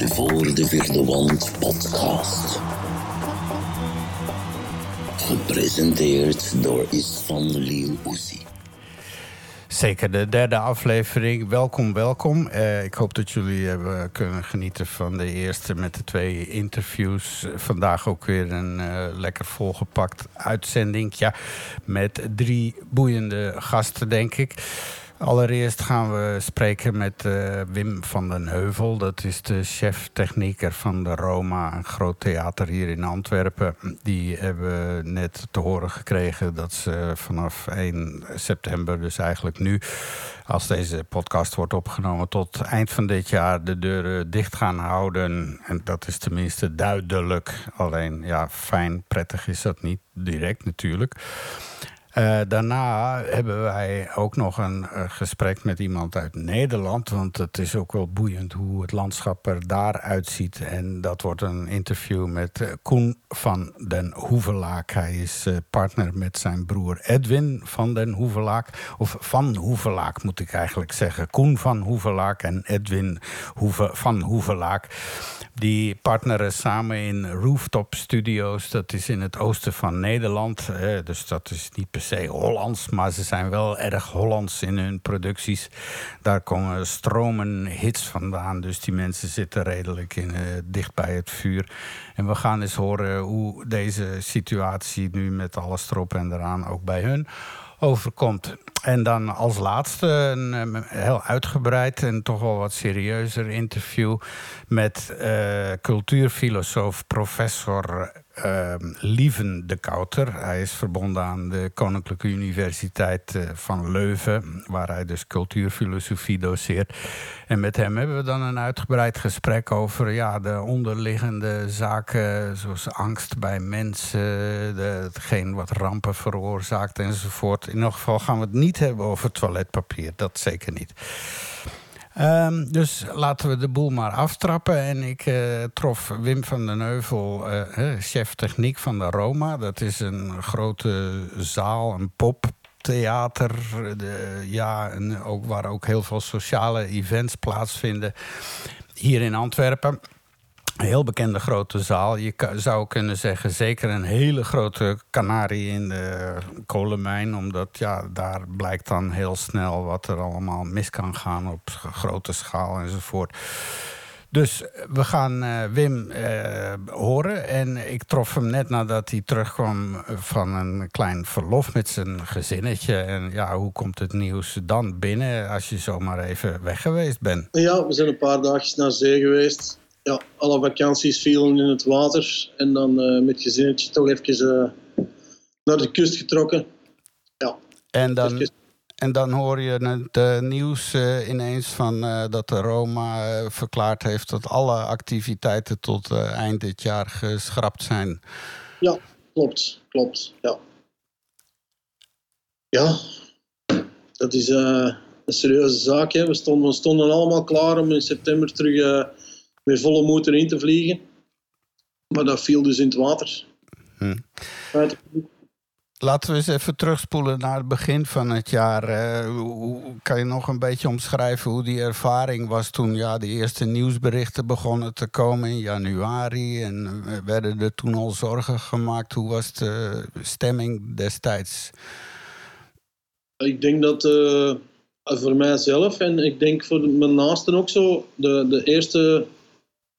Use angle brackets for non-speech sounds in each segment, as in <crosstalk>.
de Voor de Vierde Wand podcast. Gepresenteerd door Istvan Liu Uzi. Zeker, de derde aflevering. Welkom, welkom. Uh, ik hoop dat jullie hebben kunnen genieten van de eerste met de twee interviews. Vandaag ook weer een uh, lekker volgepakt uitzending. Ja, met drie boeiende gasten, denk ik. Allereerst gaan we spreken met uh, Wim van den Heuvel. Dat is de chef-technieker van de Roma, een groot theater hier in Antwerpen. Die hebben net te horen gekregen dat ze vanaf 1 september, dus eigenlijk nu, als deze podcast wordt opgenomen, tot eind van dit jaar de deuren dicht gaan houden. En dat is tenminste duidelijk. Alleen, ja, fijn, prettig is dat niet direct natuurlijk. Uh, daarna hebben wij ook nog een uh, gesprek met iemand uit Nederland. Want het is ook wel boeiend hoe het landschap er daar uitziet. En dat wordt een interview met uh, Koen van den Hoevelaak. Hij is partner met zijn broer Edwin van den Hoevelaak. Of van Hoevelaak moet ik eigenlijk zeggen. Koen van Hoevelaak en Edwin Hoeve, van Hoevelaak. Die partneren samen in Rooftop Studios. Dat is in het oosten van Nederland. dus dat is niet per se Hollands, maar ze zijn wel erg Hollands in hun producties. Daar komen stromen hits vandaan. Dus die mensen zitten redelijk in, uh, dicht bij het vuur. En we gaan eens horen hoe deze situatie nu met alles erop en eraan ook bij hun overkomt. En dan als laatste een heel uitgebreid en toch wel wat serieuzer interview met uh, cultuurfilosoof professor uh, Lieven de Kouter. Hij is verbonden aan de Koninklijke Universiteit uh, van Leuven, waar hij dus cultuurfilosofie doseert. En met hem hebben we dan een uitgebreid gesprek over ja, de onderliggende zaken, zoals angst bij mensen, hetgeen wat rampen veroorzaakt enzovoort. In elk geval gaan we het niet hebben over toiletpapier, dat zeker niet. Um, dus laten we de boel maar aftrappen. En ik uh, trof Wim van den Heuvel, uh, chef techniek van de Roma. Dat is een grote zaal, een poptheater. Ja, en ook, waar ook heel veel sociale events plaatsvinden. Hier in Antwerpen. Een heel bekende grote zaal. Je zou kunnen zeggen, zeker een hele grote kanarie in de kolenmijn. Omdat ja, daar blijkt dan heel snel wat er allemaal mis kan gaan op grote schaal enzovoort. Dus we gaan uh, Wim uh, horen. En ik trof hem net nadat hij terugkwam van een klein verlof met zijn gezinnetje. En ja, hoe komt het nieuws dan binnen als je zomaar even weg geweest bent? Ja, we zijn een paar dagjes naar zee geweest ja, alle vakanties vielen in het water. En dan uh, met gezinnetje toch even uh, naar de kust getrokken. Ja. En dan, en dan hoor je het uh, nieuws ineens van dat de Roma verklaard heeft dat alle activiteiten tot eind dit jaar geschrapt zijn. Ja, klopt. Klopt, ja. Ja, dat is een serieuze zaak. Hè. We, stonden, we stonden allemaal klaar om in september terug met volle moed erin te vliegen. Maar dat viel dus in het water. Hm. Laten we eens even terugspoelen naar het begin van het jaar. Hoe, kan je nog een beetje omschrijven hoe die ervaring was toen ja, de eerste nieuwsberichten begonnen te komen in januari? En eh, werden er toen al zorgen gemaakt? Hoe was de stemming destijds? Ik denk dat uh, voor mijzelf en ik denk voor mijn naasten ook zo, de, de eerste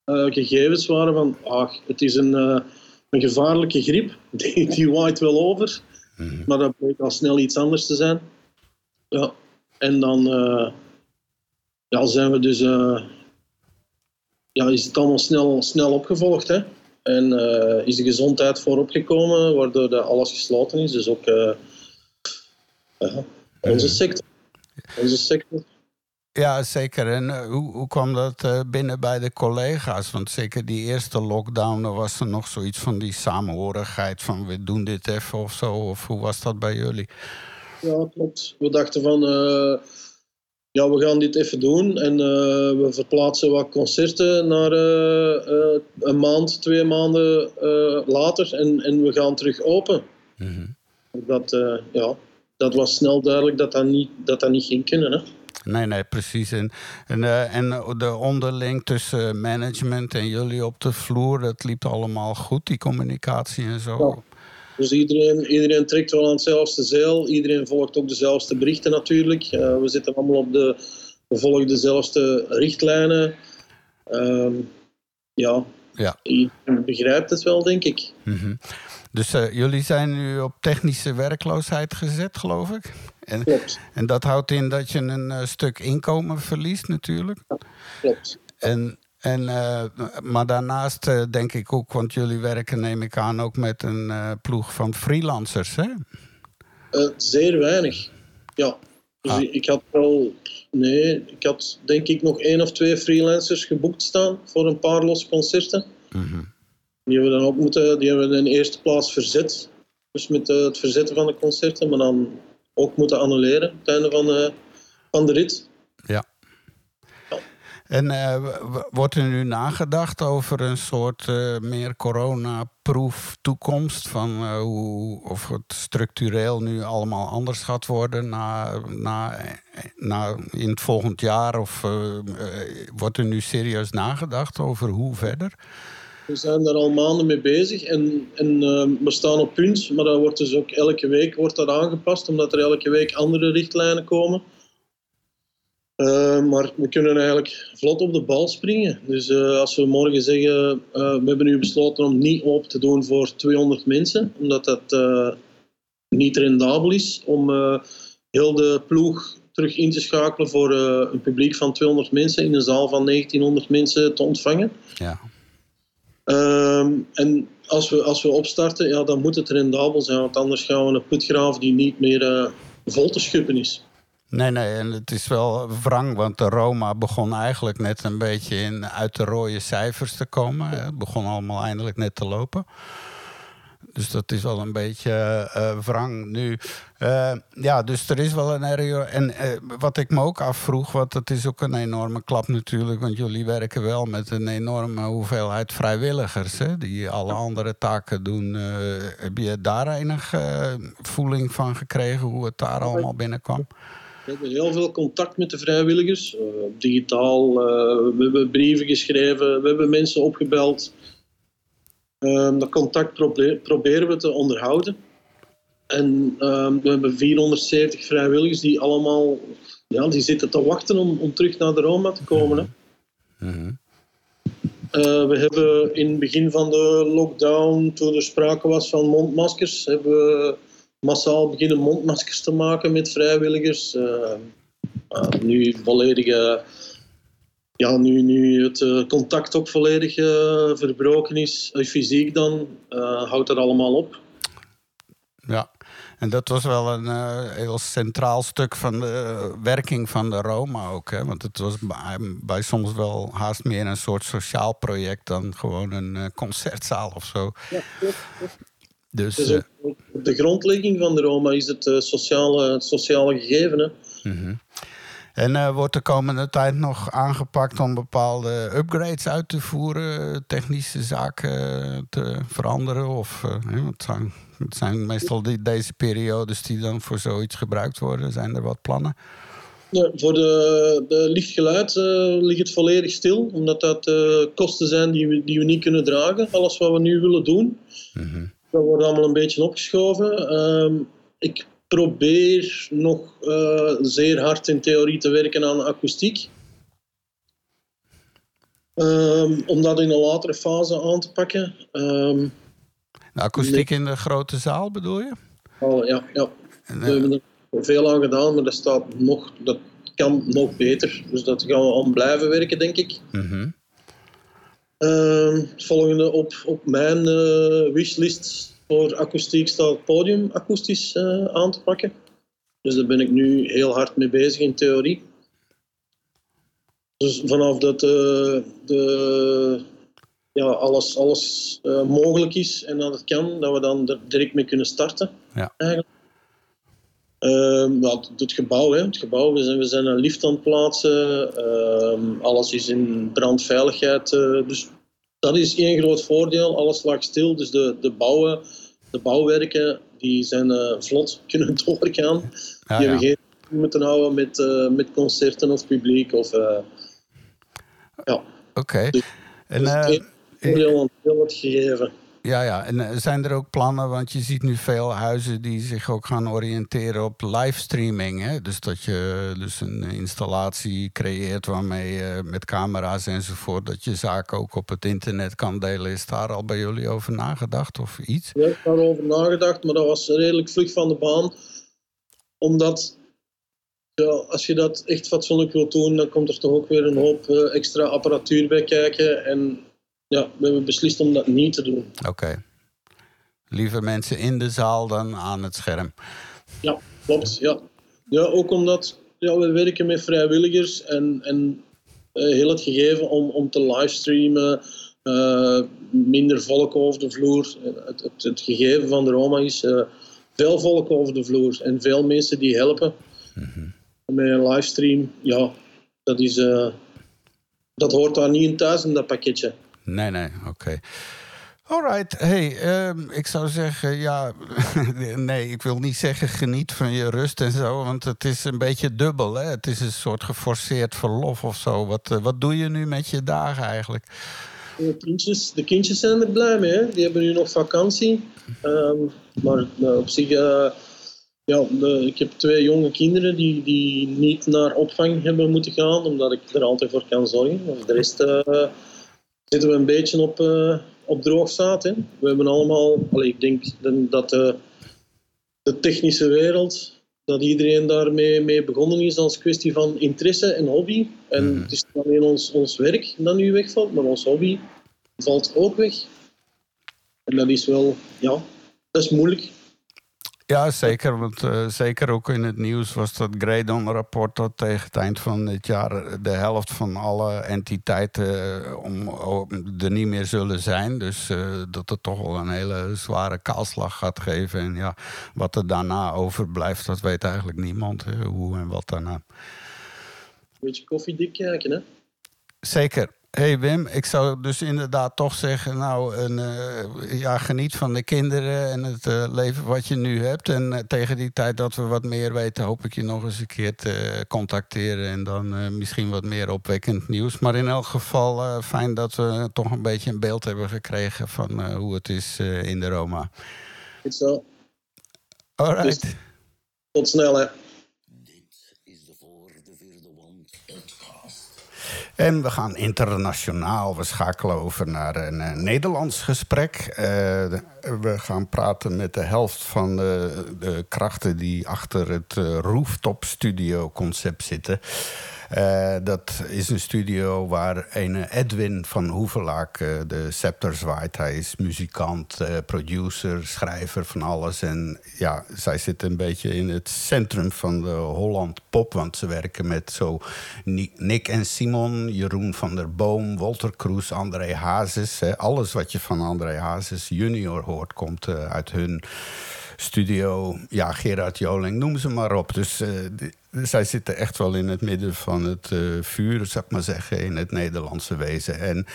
uh, gegevens waren van, ach, het is een, uh, een gevaarlijke griep, <laughs> die, die waait wel over. Mm. Maar dat bleek al snel iets anders te zijn. Ja. En dan uh, ja, zijn we dus, ja, is het allemaal snel, snel opgevolgd. Hè? En is de gezondheid voorop gekomen, waardoor dat alles gesloten is. Dus ook onze sector. Onze sector ja, zeker. En uh, hoe, hoe kwam dat uh, binnen bij de collega's? Want zeker die eerste lockdown, was er nog zoiets van die samenhorigheid van we doen dit even of zo. Of hoe was dat bij jullie? Ja, klopt. We dachten van uh, ja, we gaan dit even doen en we verplaatsen wat concerten naar een maand, twee maanden later en, en we gaan terug open. Mm -hmm. dat, ja, dat was snel duidelijk dat dat niet, dat dat niet ging kunnen. Hè? Nee, nee, precies. En, en, eh, en de onderling tussen management en jullie op de vloer, dat liep allemaal goed, die communicatie en zo. Ja. Dus iedereen, iedereen trekt wel aan hetzelfde zeil. Iedereen volgt ook dezelfde berichten natuurlijk. Uh, we zitten allemaal op de... We volgen dezelfde richtlijnen. Ehm, ja, Ja. iedereen begrijpt het wel, denk ik. Mhm. Dus eh, jullie zijn nu op technische werkloosheid gezet, geloof ik. En, Klopt, en dat houdt in dat je een eh, stuk inkomen verliest, natuurlijk. klopt. En, en, eh, maar daarnaast denk ik ook, want jullie werken, neem ik aan, ook met een ploeg van freelancers, hè? Zeer weinig. Ja. Dus Ah. ik- had wel... Nee, ik had denk ik nog één of twee freelancers geboekt staan voor een paar losse concerten. Mhm. Die hebben we dan ook moeten... Die hebben we in de eerste plaats verzet. Dus met eh, het verzetten van de concerten. Maar dan ook moeten annuleren op het einde van, de van de rit. Ja. En eh, wordt er nu nagedacht over een soort eh, meer coronaproof toekomst? Van eh, hoe, of het structureel nu allemaal anders gaat worden na, na, na in het volgend jaar? Of eh, eh, wordt er nu serieus nagedacht over hoe verder? We zijn daar al maanden mee bezig en, en eh, we staan op punt, maar dat wordt dus ook elke week wordt dat aangepast, omdat er elke week andere richtlijnen komen. Eh, maar we kunnen eigenlijk vlot op de bal springen. Dus eh, als we morgen zeggen, eh, we hebben nu besloten om niet open te doen voor 200 mensen, omdat dat eh, niet rendabel is om heel de ploeg terug in te schakelen voor een publiek van 200 mensen in een zaal van 1900 mensen te ontvangen. Ja. Ehm, en als we, als we opstarten, ja, dan moet het rendabel zijn, want anders gaan we een put graven die niet meer eh, vol te schuppen is. Nee, nee, en het is wel wrang, want de Roma begon eigenlijk net een beetje in, uit de rode cijfers te komen. Het begon allemaal eindelijk net te lopen. Dus dat is wel een beetje eh wrang nu. Eh, ja, dus er is wel een erg. En eh, wat ik me ook afvroeg, want dat is ook een enorme klap natuurlijk, want jullie werken wel met een enorme hoeveelheid vrijwilligers, hè, die alle andere taken doen. Heb je daar enig voeling van gekregen hoe het daar allemaal binnenkwam? We hebben heel veel contact met de vrijwilligers, digitaal. we hebben brieven geschreven, we hebben mensen opgebeld. Ehm, dat contact probe- proberen we te onderhouden. En ehm, we hebben 470 vrijwilligers die allemaal ja, die zitten te wachten om, om terug naar de Roma te komen. Hè. Mhm. Eh, we hebben in het begin van de lockdown, toen er sprake was van mondmaskers, hebben we massaal beginnen mondmaskers te maken met vrijwilligers. Eh, eh, nu volledig, eh, ja, nu, nu het eh, contact ook volledig eh, verbroken is, eh, fysiek dan, houdt dat allemaal op. Ja, en dat was wel een heel centraal stuk van de werking van de Roma ook. Hè? Want het was bij, bij soms wel haast meer een soort sociaal project dan gewoon een concertzaal of zo. Dus Dus ook- ook op de grondlegging van de Roma is het sociale, het sociale gegeven. Hè. mhm. En eh, wordt de komende tijd nog aangepakt om bepaalde upgrades uit te voeren, technische zaken te veranderen? Of, eh, want het, zijn, het zijn meestal die, deze periodes die dan voor zoiets gebruikt worden. Zijn er wat plannen? Ja, voor de, de lichtgeluid eh, ligt het volledig stil, omdat dat eh, kosten zijn die we, die we niet kunnen dragen. Alles wat we nu willen doen, Mhm. dat wordt allemaal een beetje opgeschoven. Ehm, ik probeer nog eh, zeer hard in theorie te werken aan akoestiek. Ehm, om dat in een latere fase aan te pakken. Ehm, De akoestiek in de grote zaal bedoel je? al- ja, ja. En, We eh, hebben er veel aan gedaan, maar dat, staat nog, dat kan nog beter. Dus dat gaan we aan blijven werken, denk ik. mhm. Ehm, het volgende op, op mijn eh, wishlist voor akoestiek staat podium akoestisch eh, aan te pakken. Dus daar ben ik nu heel hard mee bezig in theorie. Dus vanaf dat eh, de, ja, alles, alles eh, mogelijk is en dat het kan, dat we dan er direct mee kunnen starten. Ja. Eigenlijk. Ehm, het, het gebouw, hè, het gebouw. We zijn, we zijn een lift aan het plaatsen. Ehm, alles is in brandveiligheid. dus dat is één groot voordeel. Alles lag stil. Dus de, de, bouwen, de bouwwerken die zijn eh, vlot <laughs> kunnen doorgaan. Die ja. hebben geen, moeten houden met, uh, met concerten of publiek. Of, uh, ja. Oké. Okay. Dus, en, heel wat gegeven. Ja, ja. En eh, zijn er ook plannen? Want je ziet nu veel huizen die zich ook gaan oriënteren op livestreaming. Dus dat je dus een installatie creëert waarmee je met camera's enzovoort... dat je zaken ook op het internet kan delen. Is daar al bij jullie over nagedacht of iets? Ja, ik heb erover nagedacht, maar dat was redelijk vlug van de baan. Omdat als je dat echt fatsoenlijk wilt doen, dan komt er toch ook weer een hoop eh, extra apparatuur bij kijken. En ja, we hebben beslist om dat niet te doen. Oké. Liever mensen in de zaal dan aan het scherm. Ja, klopt. Ja, ja ook omdat ja, we werken met vrijwilligers en, en uh, heel het gegeven om, om te livestreamen, uh, minder volk over de vloer. Het, het, het gegeven van de Roma is uh, veel volk over de vloer en veel mensen die helpen. Mm Met een livestream, ja, dat, is, dat hoort daar niet in thuis in dat pakketje. Nee, nee, oké. Okay. Alright, hey, ehm, ik zou zeggen, ja, <laughs> nee, ik wil niet zeggen geniet van je rust en zo, want het is een beetje dubbel, hè? Het is een soort geforceerd verlof of zo. Wat, uh, wat doe je nu met je dagen eigenlijk? De kindjes, de kindjes zijn er blij mee, hè? die hebben nu nog vakantie. Um, maar nou, op zich, uh, ja, ik heb twee jonge kinderen die, die niet naar opvang hebben moeten gaan, omdat ik er altijd voor kan zorgen. Of de rest... zitten we een beetje op, uh, op. Hè. We hebben allemaal, ik denk dat de, de technische wereld, dat iedereen daarmee mee begonnen is als kwestie van interesse en hobby. En mm. het is niet alleen ons, ons werk dat nu wegvalt, maar ons hobby valt ook weg. En dat is wel, ja, dat is moeilijk. Ja, zeker. Want uh, zeker ook in het nieuws was dat Gradon-rapport dat tegen het eind van dit jaar de helft van alle entiteiten uh, om, er niet meer zullen zijn. Dus uh, dat het toch wel een hele zware kaalslag gaat geven. En ja, wat er daarna overblijft, dat weet eigenlijk niemand. Hè, hoe en wat daarna. Een beetje koffiedik kijken, hè? Zeker hey Wim, ik zou dus inderdaad toch zeggen... nou, een, uh, ja, geniet van de kinderen en het uh, leven wat je nu hebt. En uh, tegen die tijd dat we wat meer weten... hoop ik je nog eens een keer te contacteren... en dan misschien wat meer opwekkend nieuws. Maar in elk geval fijn dat we toch een beetje een beeld hebben gekregen... van hoe het is in de Roma. Goed zo. All right. Dus, tot snel, hè. En we gaan internationaal. We schakelen over naar een uh, Nederlands gesprek. Uh, we gaan praten met de helft van de, krachten die achter het uh, rooftop studio concept zitten. Uh, dat is een studio waar een Edwin van Hoevelaak uh, de scepter zwaait. Hij is muzikant, uh, producer, schrijver van alles. En ja, zij zitten een beetje in het centrum van de Holland pop. Want ze werken met zo Nick en Simon, Jeroen van der Boom, Walter Kroes, André Hazes. alles wat je van André Hazes junior hoort, komt uit hun studio. Ja, Gerard Joling, noem ze maar op. Dus zij zitten echt wel in het midden van het uh, vuur, zou ik maar zeggen, in het Nederlandse wezen. En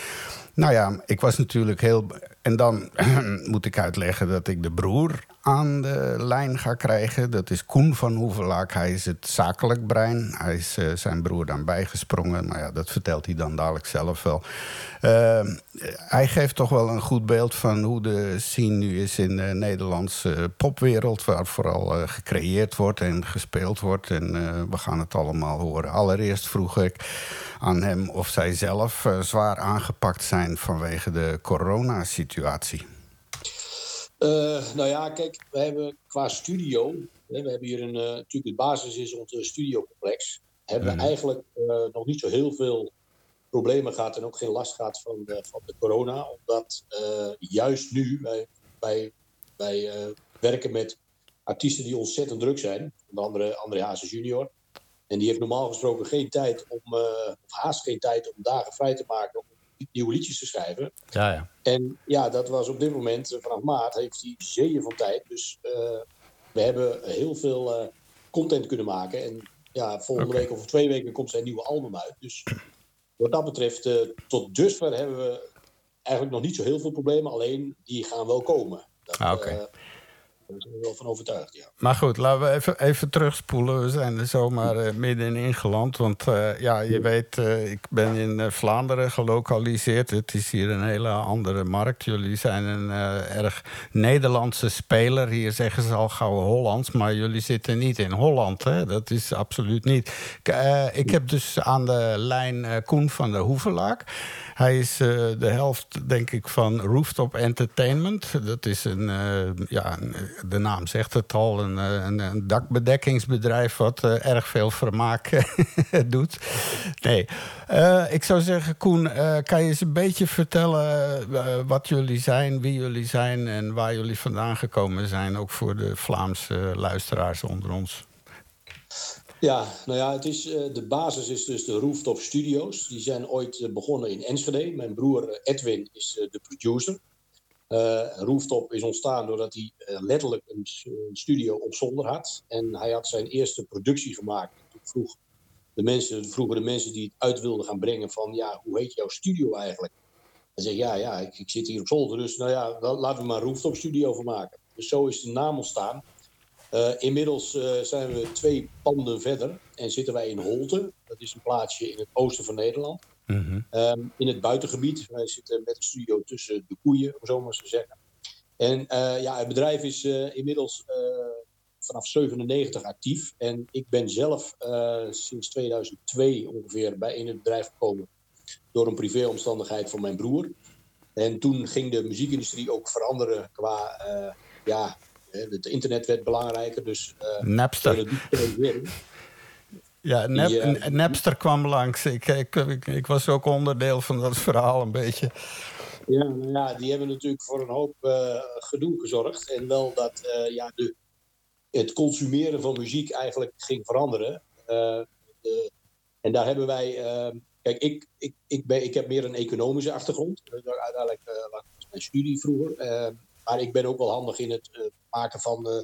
nou ja, ik was natuurlijk heel. En dan <clears throat> moet ik uitleggen dat ik de broer aan de lijn ga krijgen. Dat is Koen van Hoevelaak. Hij is het zakelijk brein. Hij is uh, zijn broer dan bijgesprongen. Maar ja, dat vertelt hij dan dadelijk zelf wel. Uh, hij geeft toch wel een goed beeld van hoe de scene nu is in de Nederlandse popwereld. Waar vooral uh, gecreëerd wordt en gespeeld wordt. En we gaan het allemaal horen. Allereerst vroeg ik aan hem of zij zelf zwaar aangepakt zijn vanwege de coronasituatie. Uh, nou ja, kijk, we hebben qua studio, hè, we hebben hier een, uh, natuurlijk de basis is ons studiocomplex, hebben we mhm. eigenlijk nog niet zo heel veel problemen gehad en ook geen last gehad van de, van de corona, omdat juist nu wij, wij, wij werken met artiesten die ontzettend druk zijn, onder andere André Hazes junior. En die heeft normaal gesproken geen tijd om, of haast geen tijd om dagen vrij te maken om nieuwe liedjes te schrijven. Ja, ja. En ja, dat was op dit moment, eh, vanaf maart, heeft hij zeeën van tijd. Dus uh, we hebben heel veel content kunnen maken. En ja, volgende week of twee weken komt zijn nieuwe album uit. Dus wat dat betreft, tot dusver hebben we eigenlijk nog niet zo heel veel problemen. Alleen die gaan wel komen. Dat, ah. Daar zijn we wel van overtuigd, ja. Maar goed, laten we even, even terugspoelen. We zijn er zomaar uh, middenin ingeland. Want uh, ja, je weet, uh, ik ben in Vlaanderen gelokaliseerd. Het is hier een hele andere markt. Jullie zijn een erg Nederlandse speler. Hier zeggen ze al gauw Hollands. Maar jullie zitten niet in Holland, hè? Dat is absoluut niet. ik heb dus aan de lijn Koen van der Hoevelaak. Hij is uh, de helft, denk ik, van Rooftop Entertainment. Dat is een, uh, ja, de naam zegt het al, een, een, een dakbedekkingsbedrijf wat erg veel vermaak <laughs> doet. Nee, ik zou zeggen, Koen, kan je eens een beetje vertellen wat jullie zijn, wie jullie zijn en waar jullie vandaan gekomen zijn, ook voor de Vlaamse luisteraars onder ons? Ja, nou ja, uh, de basis is dus de Rooftop Studios. Die zijn ooit uh, begonnen in Enschede. Mijn broer eh, Edwin is uh, de producer. Rooftop is ontstaan doordat hij letterlijk een, een, studio op zolder had. En hij had zijn eerste productie gemaakt. Toen vroeg de mensen, vroegen de mensen die het uit wilden gaan brengen van... ja, hoe heet jouw studio eigenlijk? Hij zei, ja, ja, ik, ik, zit hier op zolder, dus nou ja, laten we maar Rooftop Studio van maken. Dus zo is de naam ontstaan. Uh, inmiddels uh, zijn we twee panden verder en zitten wij in Holte. Dat is een plaatsje in het oosten van Nederland. Mm -hmm. um, in het buitengebied. Wij zitten met een studio tussen de koeien, om zo maar eens te zeggen. En uh, ja, het bedrijf is inmiddels vanaf 97 actief. En ik ben zelf sinds 2002 ongeveer bij in het bedrijf gekomen door een privéomstandigheid van mijn broer. En toen ging de muziekindustrie ook veranderen qua ja, het internet werd belangrijker, dus... Uh, Napster. Ja, uh, Napster kwam langs. Ik, ik, ik, ik, was ook onderdeel van dat verhaal een beetje. Ja, nou ja die hebben natuurlijk voor een hoop uh, gedoe gezorgd. En wel dat ja, de, het consumeren van muziek eigenlijk ging veranderen. De, en daar hebben wij... kijk, ik, ik, ik, ben, ik heb meer een economische achtergrond. Uiteindelijk was mijn studie vroeger. Maar ik ben ook wel handig in het maken van uh,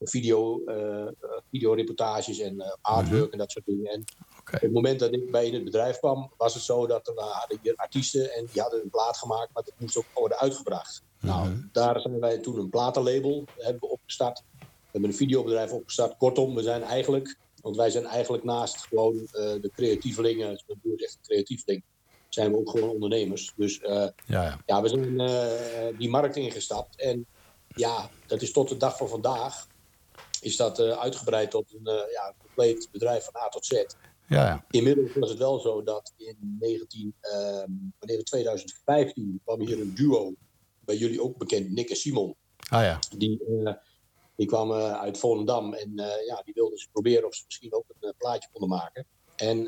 video, uh, videoreportages en artwork mm en dat soort dingen. En okay. op het moment dat ik bij in het bedrijf kwam, was het zo dat er hadden hier artiesten en die hadden een plaat gemaakt, maar dat moest ook worden uitgebracht. Mm -hmm. Nou, daar zijn wij toen een platenlabel hebben we opgestart. We hebben een videobedrijf opgestart. Kortom, we zijn eigenlijk, want wij zijn eigenlijk naast gewoon uh, de creatievelingen, mijn broer is echt een creatieveling, zijn we ook gewoon ondernemers. Dus uh, ja, ja. ja, we zijn uh, die markt ingestapt. En ja, dat is tot de dag van vandaag is dat uh, uitgebreid tot een ja, compleet bedrijf van A tot Z. Ja, ja. Inmiddels was het wel zo dat in 19, uh, wanneer 2015 kwam hier een duo, bij jullie ook bekend, Nick en Simon. Ah, ja. Die, die kwamen uit Volendam en ja, die wilden ze proberen of ze misschien ook een plaatje konden maken. En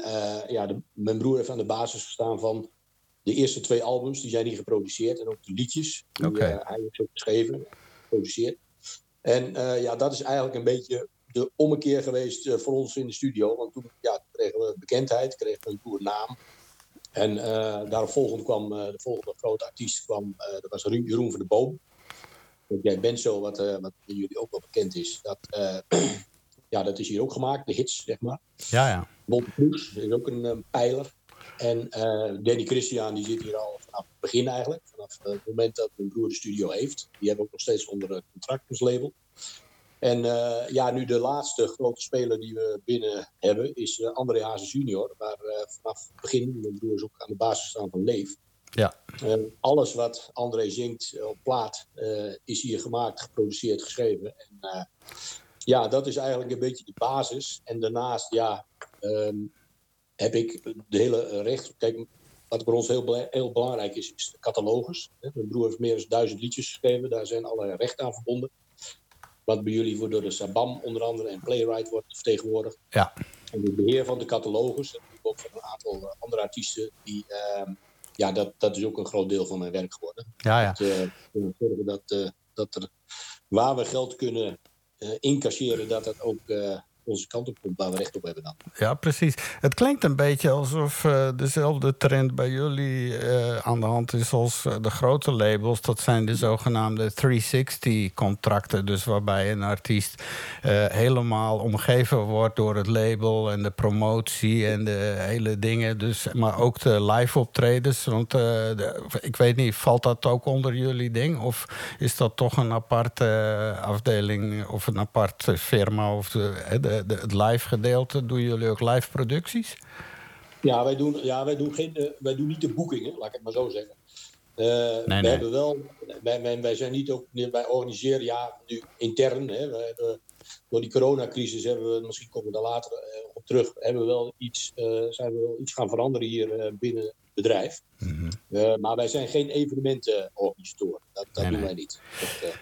ja, de, mijn broer heeft aan de basis gestaan van de eerste twee albums, die zijn hier geproduceerd en ook de liedjes. Die okay. hij heeft ook geschreven geproduceerd. En uh, ja, dat is eigenlijk een beetje de ommekeer geweest voor ons in de studio. Want toen ja, kregen we bekendheid, kregen we een goede naam. En uh, daarop kwam de volgende grote artiest, kwam, dat was Jeroen van de Boom. Jij bent zo, wat, wat jullie ook wel bekend is. Dat, <clears throat> ja, dat is hier ook gemaakt, de hits, zeg maar. Ja, ja. Bob Kroes is ook een, een pijler. En uh, Danny Christian die zit hier al vanaf het begin eigenlijk. Vanaf het moment dat mijn broer de studio heeft. Die hebben we ook nog steeds onder een contractorslabel. En uh, ja, nu de laatste grote speler die we binnen hebben is André Hazes junior. Waar vanaf het begin, mijn broer is ook aan de basis staan van Leef. Ja. alles wat André zingt op plaat is hier gemaakt, geproduceerd, geschreven. En ja, dat is eigenlijk een beetje de basis. En daarnaast, ja... Um, heb ik de hele recht. Kijk, wat voor ons heel, heel belangrijk is, is de catalogus. Mijn broer heeft meer dan duizend liedjes geschreven, daar zijn allerlei rechten aan verbonden. Wat bij jullie voor door de Sabam onder andere en Playwright wordt vertegenwoordigd. Ja. En het beheer van de catalogus, en ook van een aantal eh, andere artiesten, die, uh, ja, dat, dat is ook een groot deel van mijn werk geworden. Ja, ja. Dat, uh, zorgen dat, uh, dat er waar we geld kunnen incasseren, dat dat ook onze kant op komt waar we recht op hebben dan. Ja, precies. Het klinkt een beetje alsof uh, dezelfde trend bij jullie uh, aan de hand is als uh, de grote labels. Dat zijn de zogenaamde 360-contracten. Dus waarbij een artiest helemaal omgeven wordt door het label en de promotie en de hele dingen. Dus, maar ook de live optredens. Want ik weet niet, valt dat ook onder jullie ding? Of is dat toch een aparte afdeling of een aparte firma? Of de, de, het live gedeelte? Doen jullie ook live producties? Ja, wij doen, ja, wij doen, geen, wij doen niet de boekingen, laat ik het maar zo zeggen. Uh, nee, wij, hebben wel, wij, wij, zijn niet ook, wij organiseren ja, nu intern. Hè, hebben, door die coronacrisis hebben we, misschien komen we daar later op terug, hebben we wel iets, uh, zijn we wel iets gaan veranderen hier binnen het bedrijf. Mm -hmm. maar wij zijn geen evenementenorganisatoren. Dat, dat nee, doen wij niet. Dat,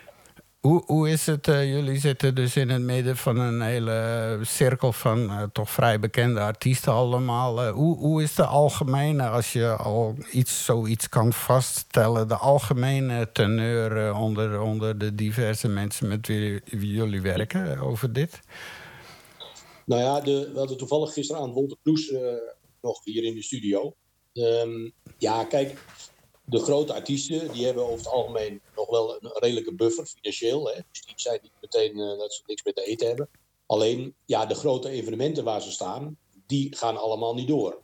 hoe, hoe is het? Uh, jullie zitten dus in het midden van een hele cirkel van uh, toch vrij bekende artiesten allemaal. Uh, hoe, hoe is de algemene, als je al iets, zoiets kan vaststellen, de algemene teneur onder, onder de diverse mensen met wie, jullie werken over dit? Nou ja, de, we hadden toevallig gisteren aan Wolter Kloes nog hier in de studio. Um, ja, kijk, de grote artiesten die hebben over het algemeen wel een redelijke buffer financieel. Hè. Dus die zijn niet meteen uh, dat ze niks meer te eten hebben. Alleen ja, de grote evenementen waar ze staan, die gaan allemaal niet door.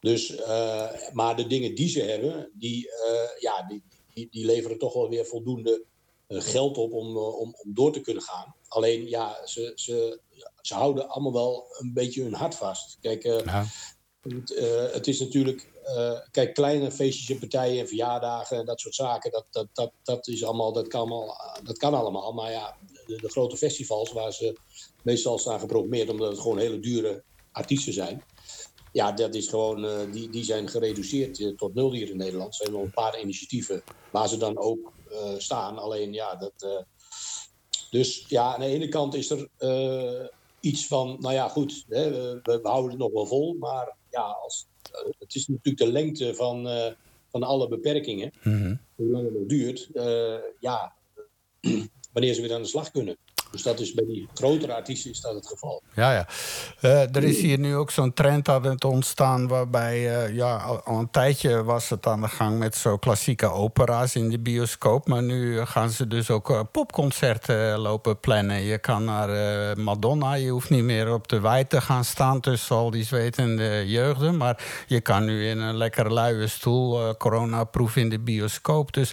Dus, uh, maar de dingen die ze hebben, die, uh, ja, die, die, die, leveren toch wel weer voldoende geld op om, om, om door te kunnen gaan. Alleen ja, ze, ze, ze houden allemaal wel een beetje hun hart vast. Kijk, ja. het, het is natuurlijk uh, kijk, kleine feestjes en partijen en verjaardagen en dat soort zaken, dat, dat, dat, dat, is allemaal, dat, kan allemaal, dat kan allemaal. Maar ja, de, grote festivals waar ze meestal staan geprogrammeerd omdat het gewoon hele dure artiesten zijn. Ja, dat is gewoon, uh, die, die zijn gereduceerd uh, tot nul hier in Nederland. Er zijn nog een paar initiatieven waar ze dan ook staan. Alleen ja, dat. dus ja, aan de ene kant is er iets van, nou ja, goed, hè, we, we houden het nog wel vol. Maar ja, als het is natuurlijk de lengte van, uh, van alle beperkingen. Mm -hmm. Hoe lang het nog duurt. Uh, ja, <clears throat> wanneer ze weer aan de slag kunnen. Dus dat is bij die grotere artiesten is dat het geval. Ja, ja. Uh, er is hier nu ook zo'n trend aan het ontstaan... waarbij uh, ja, al, een tijdje was het aan de gang... met zo klassieke opera's in de bioscoop. Maar nu gaan ze dus ook uh, popconcerten lopen plannen. Je kan naar Madonna, je hoeft niet meer op de wei te gaan staan... tussen al die zwetende jeugden. Maar je kan nu in een lekker luie stoel... coronaproef in de bioscoop. Dus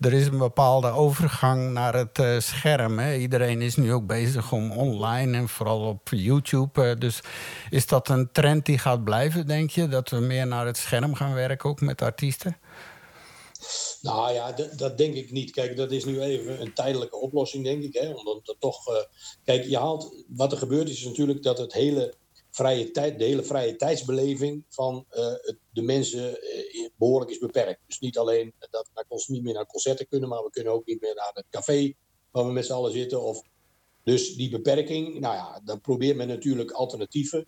er is een bepaalde overgang naar het scherm. Hè. Iedereen is nu ook bezig om online en vooral op YouTube. Eh, dus is dat een trend die gaat blijven, denk je? Dat we meer naar het scherm gaan werken, ook met artiesten? Nou ja, dat denk ik niet. Kijk, dat is nu even een tijdelijke oplossing, denk ik. Hè? Omdat dat toch. Uh, kijk, je haalt. Wat er gebeurt is natuurlijk dat het hele vrije tijd, de hele vrije tijdsbeleving van uh, de mensen behoorlijk is beperkt. Dus niet alleen dat we niet meer naar concerten kunnen, maar we kunnen ook niet meer naar het café waar we met z'n allen zitten. Of dus die beperking, nou ja, dan probeert men natuurlijk alternatieven.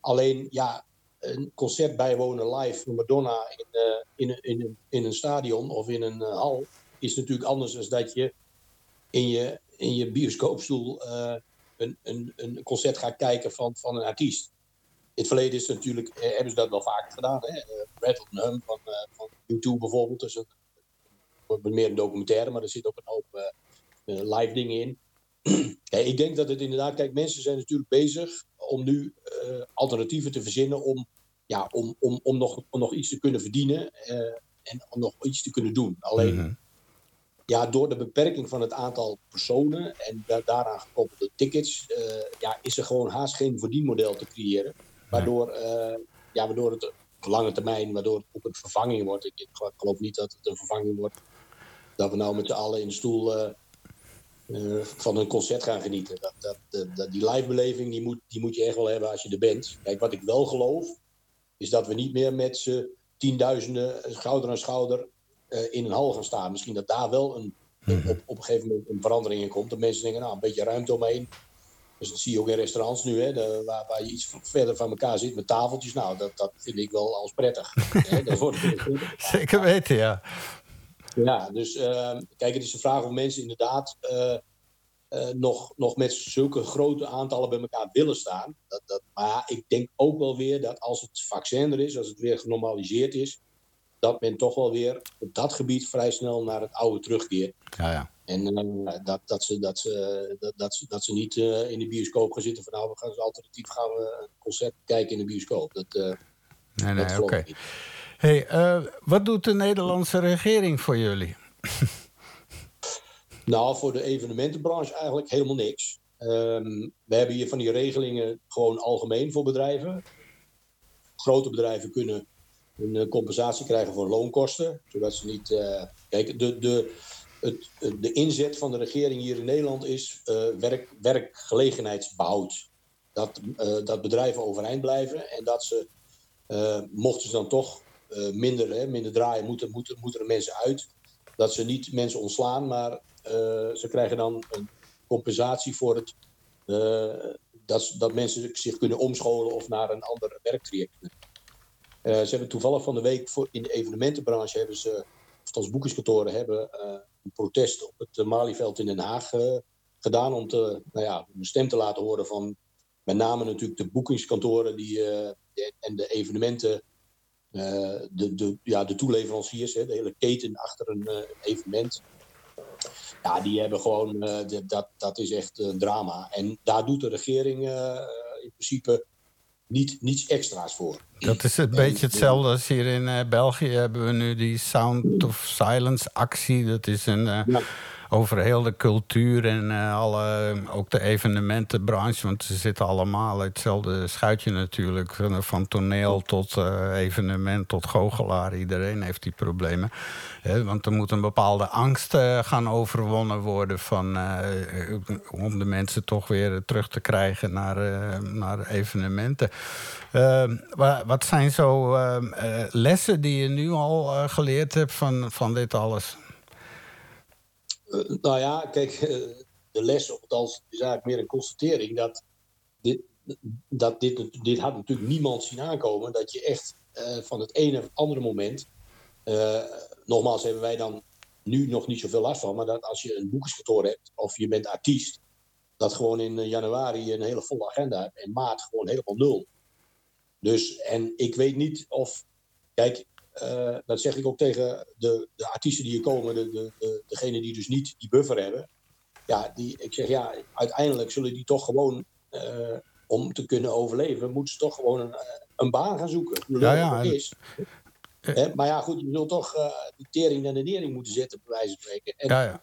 Alleen, ja, een concert bijwonen live van Madonna in, uh, in, in, in, een stadion of in een uh, hal is natuurlijk anders dan dat je in je, in je bioscoopstoel uh, een, een, een concert gaat kijken van, van een artiest. In het verleden is natuurlijk, hebben ze dat wel vaker gedaan. Hè? Rattle Hum van, van U2 bijvoorbeeld. Dus een, meer een documentaire, maar er zit ook een hoop live dingen in. Ja, ik denk dat het inderdaad, kijk, mensen zijn natuurlijk bezig om nu uh, alternatieven te verzinnen om, ja, om, om, om, nog, om nog iets te kunnen verdienen uh, en om nog iets te kunnen doen. Alleen, mm -hmm. ja, door de beperking van het aantal personen en da daaraan gekoppelde tickets, uh, ja, is er gewoon haast geen verdienmodel te creëren. Waardoor, ja, waardoor het op lange termijn, waardoor het ook een vervanging wordt. Ik, ik geloof niet dat het een vervanging wordt. Dat we nou met z'n allen in de stoel uh, van een concert gaan genieten. Dat, dat, dat, die livebeleving die moet, die moet je echt wel hebben als je er bent. Kijk, wat ik wel geloof, is dat we niet meer met z'n tienduizenden schouder aan schouder uh, in een hal gaan staan. Misschien dat daar wel een, mm op, op een gegeven moment een verandering in komt. Dat mensen denken, nou, een beetje ruimte omheen. Dus dat zie je ook in restaurants nu, hè, de, waar, waar, je iets verder van elkaar zit met tafeltjes. Nou, dat, dat vind ik wel als prettig. <laughs> hè, dat wordt Zeker weten, ja. Ja, dus uh, kijk, het is de vraag of mensen inderdaad uh, nog, nog met zulke grote aantallen bij elkaar willen staan. Dat, dat, maar ik denk ook wel weer dat als het vaccin er is, als het weer genormaliseerd is, dat men toch wel weer op dat gebied vrij snel naar het oude terugkeert. Ja, ja. En uh, dat, dat, ze, dat, ze, dat, dat, ze, dat ze niet uh, in de bioscoop gaan zitten van nou, we gaan als alternatief gaan we een concert kijken in de bioscoop. Dat, uh, nee, nee, oké. Okay. Hey, wat doet de Nederlandse regering voor jullie? <laughs> nou, voor de evenementenbranche eigenlijk helemaal niks. Um, we hebben hier van die regelingen gewoon algemeen voor bedrijven. Grote bedrijven kunnen een compensatie krijgen voor loonkosten, zodat ze niet. kijk, de, de, het, de inzet van de regering hier in Nederland is uh, werk, werkgelegenheidsbehoud. Dat, uh, dat bedrijven overeind blijven en dat ze, uh, mochten ze dan toch minder, hè, minder draaien, moeten, moeten, moeten er mensen uit. Dat ze niet mensen ontslaan, maar ze krijgen dan een compensatie voor het. dat, dat mensen zich kunnen omscholen of naar een ander werktraject. ze hebben toevallig van de week voor, in de evenementenbranche hebben ze, of als boekingskantoren hebben een protest op het Malieveld in Den Haag uh, gedaan. Om te, nou ja, een stem te laten horen van met name natuurlijk de boekingskantoren die, uh, en de evenementen. Uh, de, de, ja, de toeleveranciers, hè, de hele keten achter een evenement. Ja, die hebben gewoon, de, dat, dat is echt een drama. En daar doet de regering in principe niet, niets extra's voor. Dat is een beetje hetzelfde als hier in België hebben we nu die Sound of Silence actie. Dat is een, ja over heel de cultuur en uh, alle, ook de evenementenbranche. Want ze zitten allemaal hetzelfde schuitje natuurlijk. Van toneel tot uh, evenement tot goochelaar. Iedereen heeft die problemen. Want er moet een bepaalde angst gaan overwonnen worden... Van, om de mensen toch weer terug te krijgen naar, naar evenementen. wat zijn zo lessen die je nu al geleerd hebt van, van dit alles? Uh, nou ja, kijk, uh, de les, of althans, is eigenlijk meer een constatering dat dit, dat dit, dit had natuurlijk niemand zien aankomen. Dat je echt uh, van het ene of andere moment, nogmaals hebben wij dan nu nog niet zoveel last van, maar dat als je een boekerskantoor hebt of je bent artiest, dat gewoon in januari een hele volle agenda hebt en maart gewoon helemaal nul. Dus, en ik weet niet of, kijk, uh, dat zeg ik ook tegen de, de artiesten die hier komen, de, de, de, degene die dus niet die buffer hebben. Ja, die, ik zeg ja, uiteindelijk zullen die toch gewoon, uh, om te kunnen overleven, moeten ze toch gewoon een, een baan gaan zoeken. Hoe ja, ja. is. Maar ja, goed, je zult toch uh, de tering en de nering moeten zetten, bij wijze van spreken. En, ja, ja.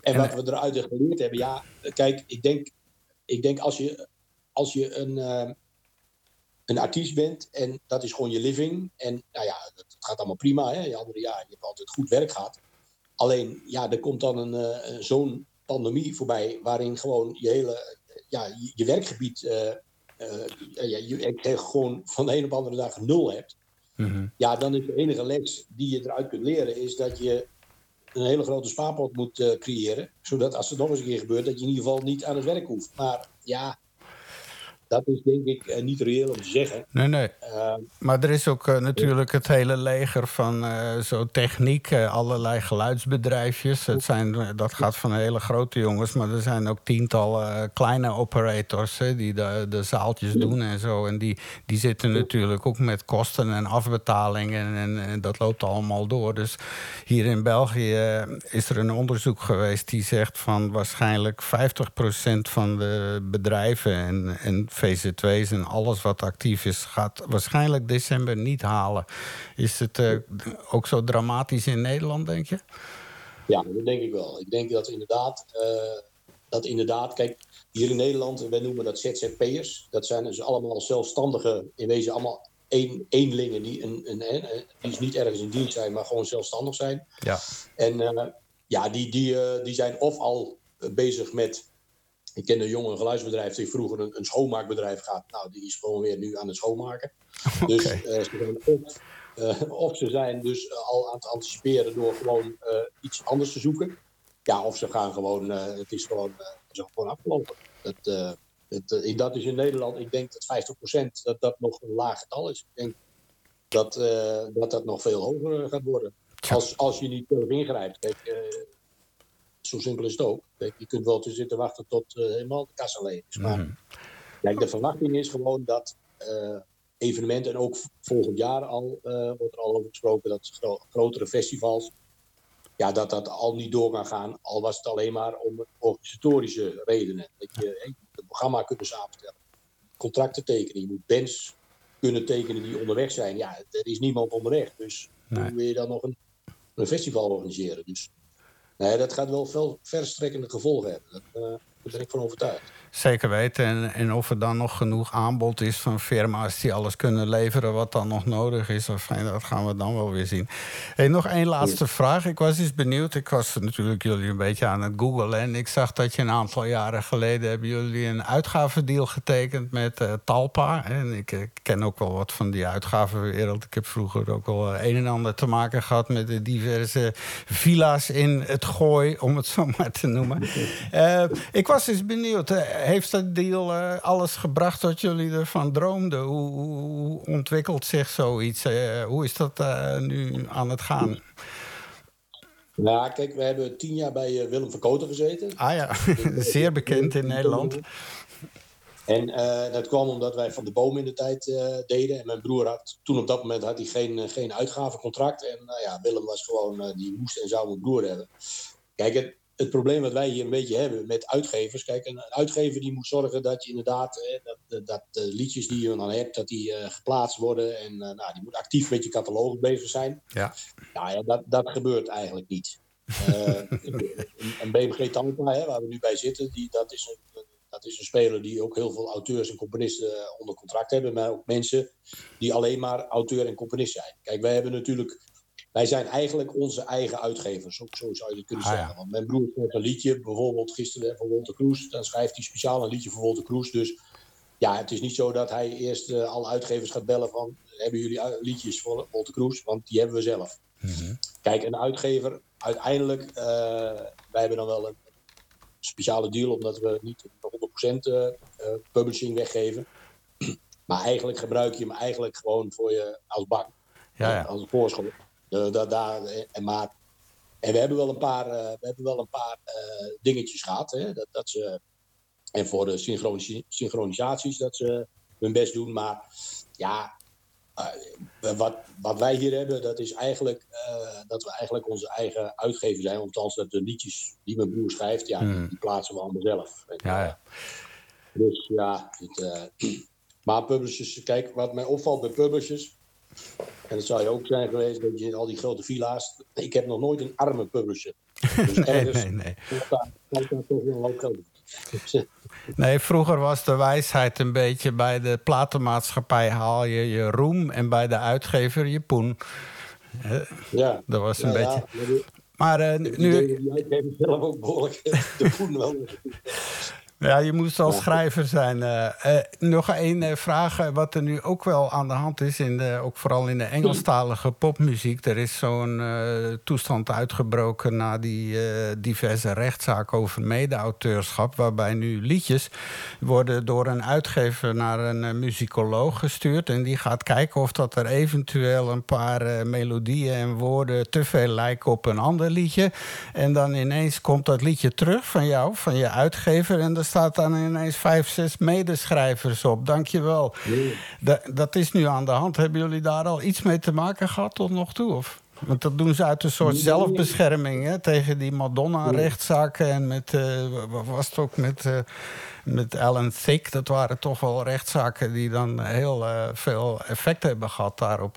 en, en wat we eruit geleerd hebben, ja, kijk, ik denk, ik denk als je, als je een, een artiest bent en dat is gewoon je living. En nou ja, dat gaat allemaal prima. Hè? Je andere jaar, je hebt altijd goed werk gehad. Alleen, ja, er komt dan een, uh, zo'n pandemie voorbij waarin gewoon je hele ja, je, je werkgebied uh, uh, ja, je, gewoon van de een op andere dag nul hebt. Mm-hmm. Ja, dan is de enige les die je eruit kunt leren, is dat je een hele grote spaarpot moet creëren. Zodat als het nog eens een keer gebeurt, dat je in ieder geval niet aan het werk hoeft. Maar ja, dat is denk ik uh, niet reëel om te zeggen. Nee, nee. Uh, maar er is ook uh, natuurlijk het hele leger van zo techniek, allerlei geluidsbedrijfjes. Het zijn, dat gaat van hele grote jongens, maar er zijn ook tientallen kleine operators hè, die de, de zaaltjes doen en zo. En die, die zitten natuurlijk ook met kosten en afbetalingen en, en, dat loopt allemaal door. Dus hier in België is er een onderzoek geweest die zegt van waarschijnlijk 50% van de bedrijven en, en VZ2's en alles wat actief is, gaat waarschijnlijk december niet halen. Is het uh, ook zo dramatisch in Nederland, denk je? Ja, dat denk ik wel. Ik denk dat inderdaad, uh, dat inderdaad, kijk, hier in Nederland, wij noemen dat ZZP'ers. Dat zijn dus allemaal zelfstandige, in wezen allemaal een, eenlingen die, een, een, een, die dus niet ergens in dienst zijn, maar gewoon zelfstandig zijn. Ja. En uh, ja, die, die, uh, die zijn of al bezig met ik ken een jonge geluidsbedrijf die vroeger een, een, schoonmaakbedrijf gaat. Nou, die is gewoon weer nu aan het schoonmaken. Okay. <laughs> Dus uh, ze zijn of, uh, of, ze zijn dus al aan het anticiperen door gewoon uh, iets anders te zoeken. Ja, of ze gaan gewoon, het is gewoon, is gewoon afgelopen. Dat, het, dat is in Nederland, ik denk dat 50% dat dat nog een laag getal is. Ik denk dat dat, dat nog veel hoger gaat worden. Als, als je niet zelf ingrijpt. Kijk, zo simpel is het ook. Kijk, je kunt wel te zitten wachten tot helemaal de kassa leeg is. Maar mm kijk, de verwachting is gewoon dat evenementen, en ook volgend jaar al wordt er al over gesproken, dat grotere festivals, ja, dat dat al niet door kan gaan. Al was het alleen maar om organisatorische redenen. Dat je het programma kunt samenstellen, contracten tekenen. Je moet bands kunnen tekenen die onderweg zijn. Ja, er is niemand onderweg. Dus hoe wil je dan nog een, een festival organiseren? Dus nee, dat gaat wel veel verstrekkende gevolgen hebben. Dat, uh, daar ben ik van overtuigd. Zeker weten. En, en of er dan nog genoeg aanbod is van firma's die alles kunnen leveren wat dan nog nodig is. Of, dat gaan we dan wel weer zien. Hey, nog één laatste vraag. Ik was eens benieuwd. Ik was natuurlijk jullie een beetje aan het googlen. En ik zag dat je een aantal jaren geleden hebben jullie een uitgavendeal getekend met uh, Talpa. En ik, ik, ken ook wel wat van die uitgavenwereld. Ik heb vroeger ook al een en ander te maken gehad met de diverse villa's in het gooi, om het zo maar te noemen. Uh, <laughs> ik was eens benieuwd heeft dat deal uh, alles gebracht wat jullie ervan droomden? Hoe, hoe ontwikkelt zich zoiets? Uh, hoe is dat uh, nu aan het gaan? Nou, kijk, we hebben tien jaar bij Willem Verkoten gezeten. Ah ja, <laughs> zeer bekend in Nederland. En dat kwam omdat wij van de boom in de tijd deden. En mijn broer had toen op dat moment had hij geen, geen uitgavencontract. En nou ja, Willem was gewoon, die moest en zou mijn broer hebben. Kijk, het, het probleem wat wij hier een beetje hebben met uitgevers. Kijk, een uitgever die moet zorgen dat je inderdaad, dat, dat de liedjes die je dan hebt, dat die uh, geplaatst worden. En uh, nou, die moet actief met je catalogus bezig zijn. Ja. Nou ja, dat, dat gebeurt eigenlijk niet. Uh, <laughs> een BMG Tampa, waar we nu bij zitten, die, dat, is een, dat is een speler die ook heel veel auteurs en componisten onder contract hebben. Maar ook mensen die alleen maar auteur en componist zijn. Kijk, wij hebben natuurlijk wij zijn eigenlijk onze eigen uitgevers. Zo, zo zou je het kunnen ah, zeggen. Want mijn broer schrijft een liedje, bijvoorbeeld gisteren van Walter Kroes. Dan schrijft hij speciaal een liedje voor Walter Kroes. Dus ja, het is niet zo dat hij eerst uh, alle uitgevers gaat bellen van... hebben jullie liedjes voor Walter Kroes? Want die hebben we zelf. Mhm. Kijk, een uitgever, uiteindelijk... Uh, wij hebben dan wel een speciale deal... omdat we niet 100% uh, publishing weggeven. <clears throat> maar eigenlijk gebruik je hem eigenlijk gewoon voor je als bank. Ja, ja. Als een voorschot. Uh, daar, en, maar, en we hebben wel een paar, uh, we hebben wel een paar dingetjes gehad. Hè, dat, dat ze, en voor de synchronis synchronisaties dat ze hun best doen. Maar ja, wat, wat wij hier hebben, dat is eigenlijk dat we eigenlijk onze eigen uitgever zijn. Althans, dat de liedjes die mijn broer schrijft, ja, hmm. die plaatsen we allemaal zelf. Ja, ja. Dus ja, het, <clears throat> maar publishers, kijk, wat mij opvalt bij publishers en het zou je ook zijn geweest dat je in al die grote villa's. Ik heb nog nooit een arme publisher. Dus <laughs> nee, nee, nee. Daar toch wel geld Nee, vroeger was de wijsheid een beetje bij de platenmaatschappij haal je je roem en bij de uitgever je poen. Ja, dat was een beetje. maar uh, nu. Die uitgever zelf ook behoorlijk <laughs> de poen wel. Ja, je moest al schrijver zijn. Uh, uh, nog één uh, vraag, wat er nu ook wel aan de hand is, in de, ook vooral in de Engelstalige popmuziek. Er is zo'n toestand uitgebroken na die diverse rechtszaken over mede-auteurschap, waarbij nu liedjes worden door een uitgever naar een muzikoloog gestuurd. En die gaat kijken of dat er eventueel een paar melodieën en woorden te veel lijken op een ander liedje. En dan ineens komt dat liedje terug van jou, van je uitgever. En dan staat dan ineens vijf, zes medeschrijvers op. Dankjewel. Nee. Dat, dat is nu aan de hand. Hebben jullie daar al iets mee te maken gehad tot nog toe? Of? Want dat doen ze uit een soort zelfbescherming hè, tegen die Madonna-rechtszaken. En met, uh, wat was het ook met, uh, met Alan Thick? Dat waren toch wel rechtszaken die dan heel uh, veel effect hebben gehad daarop.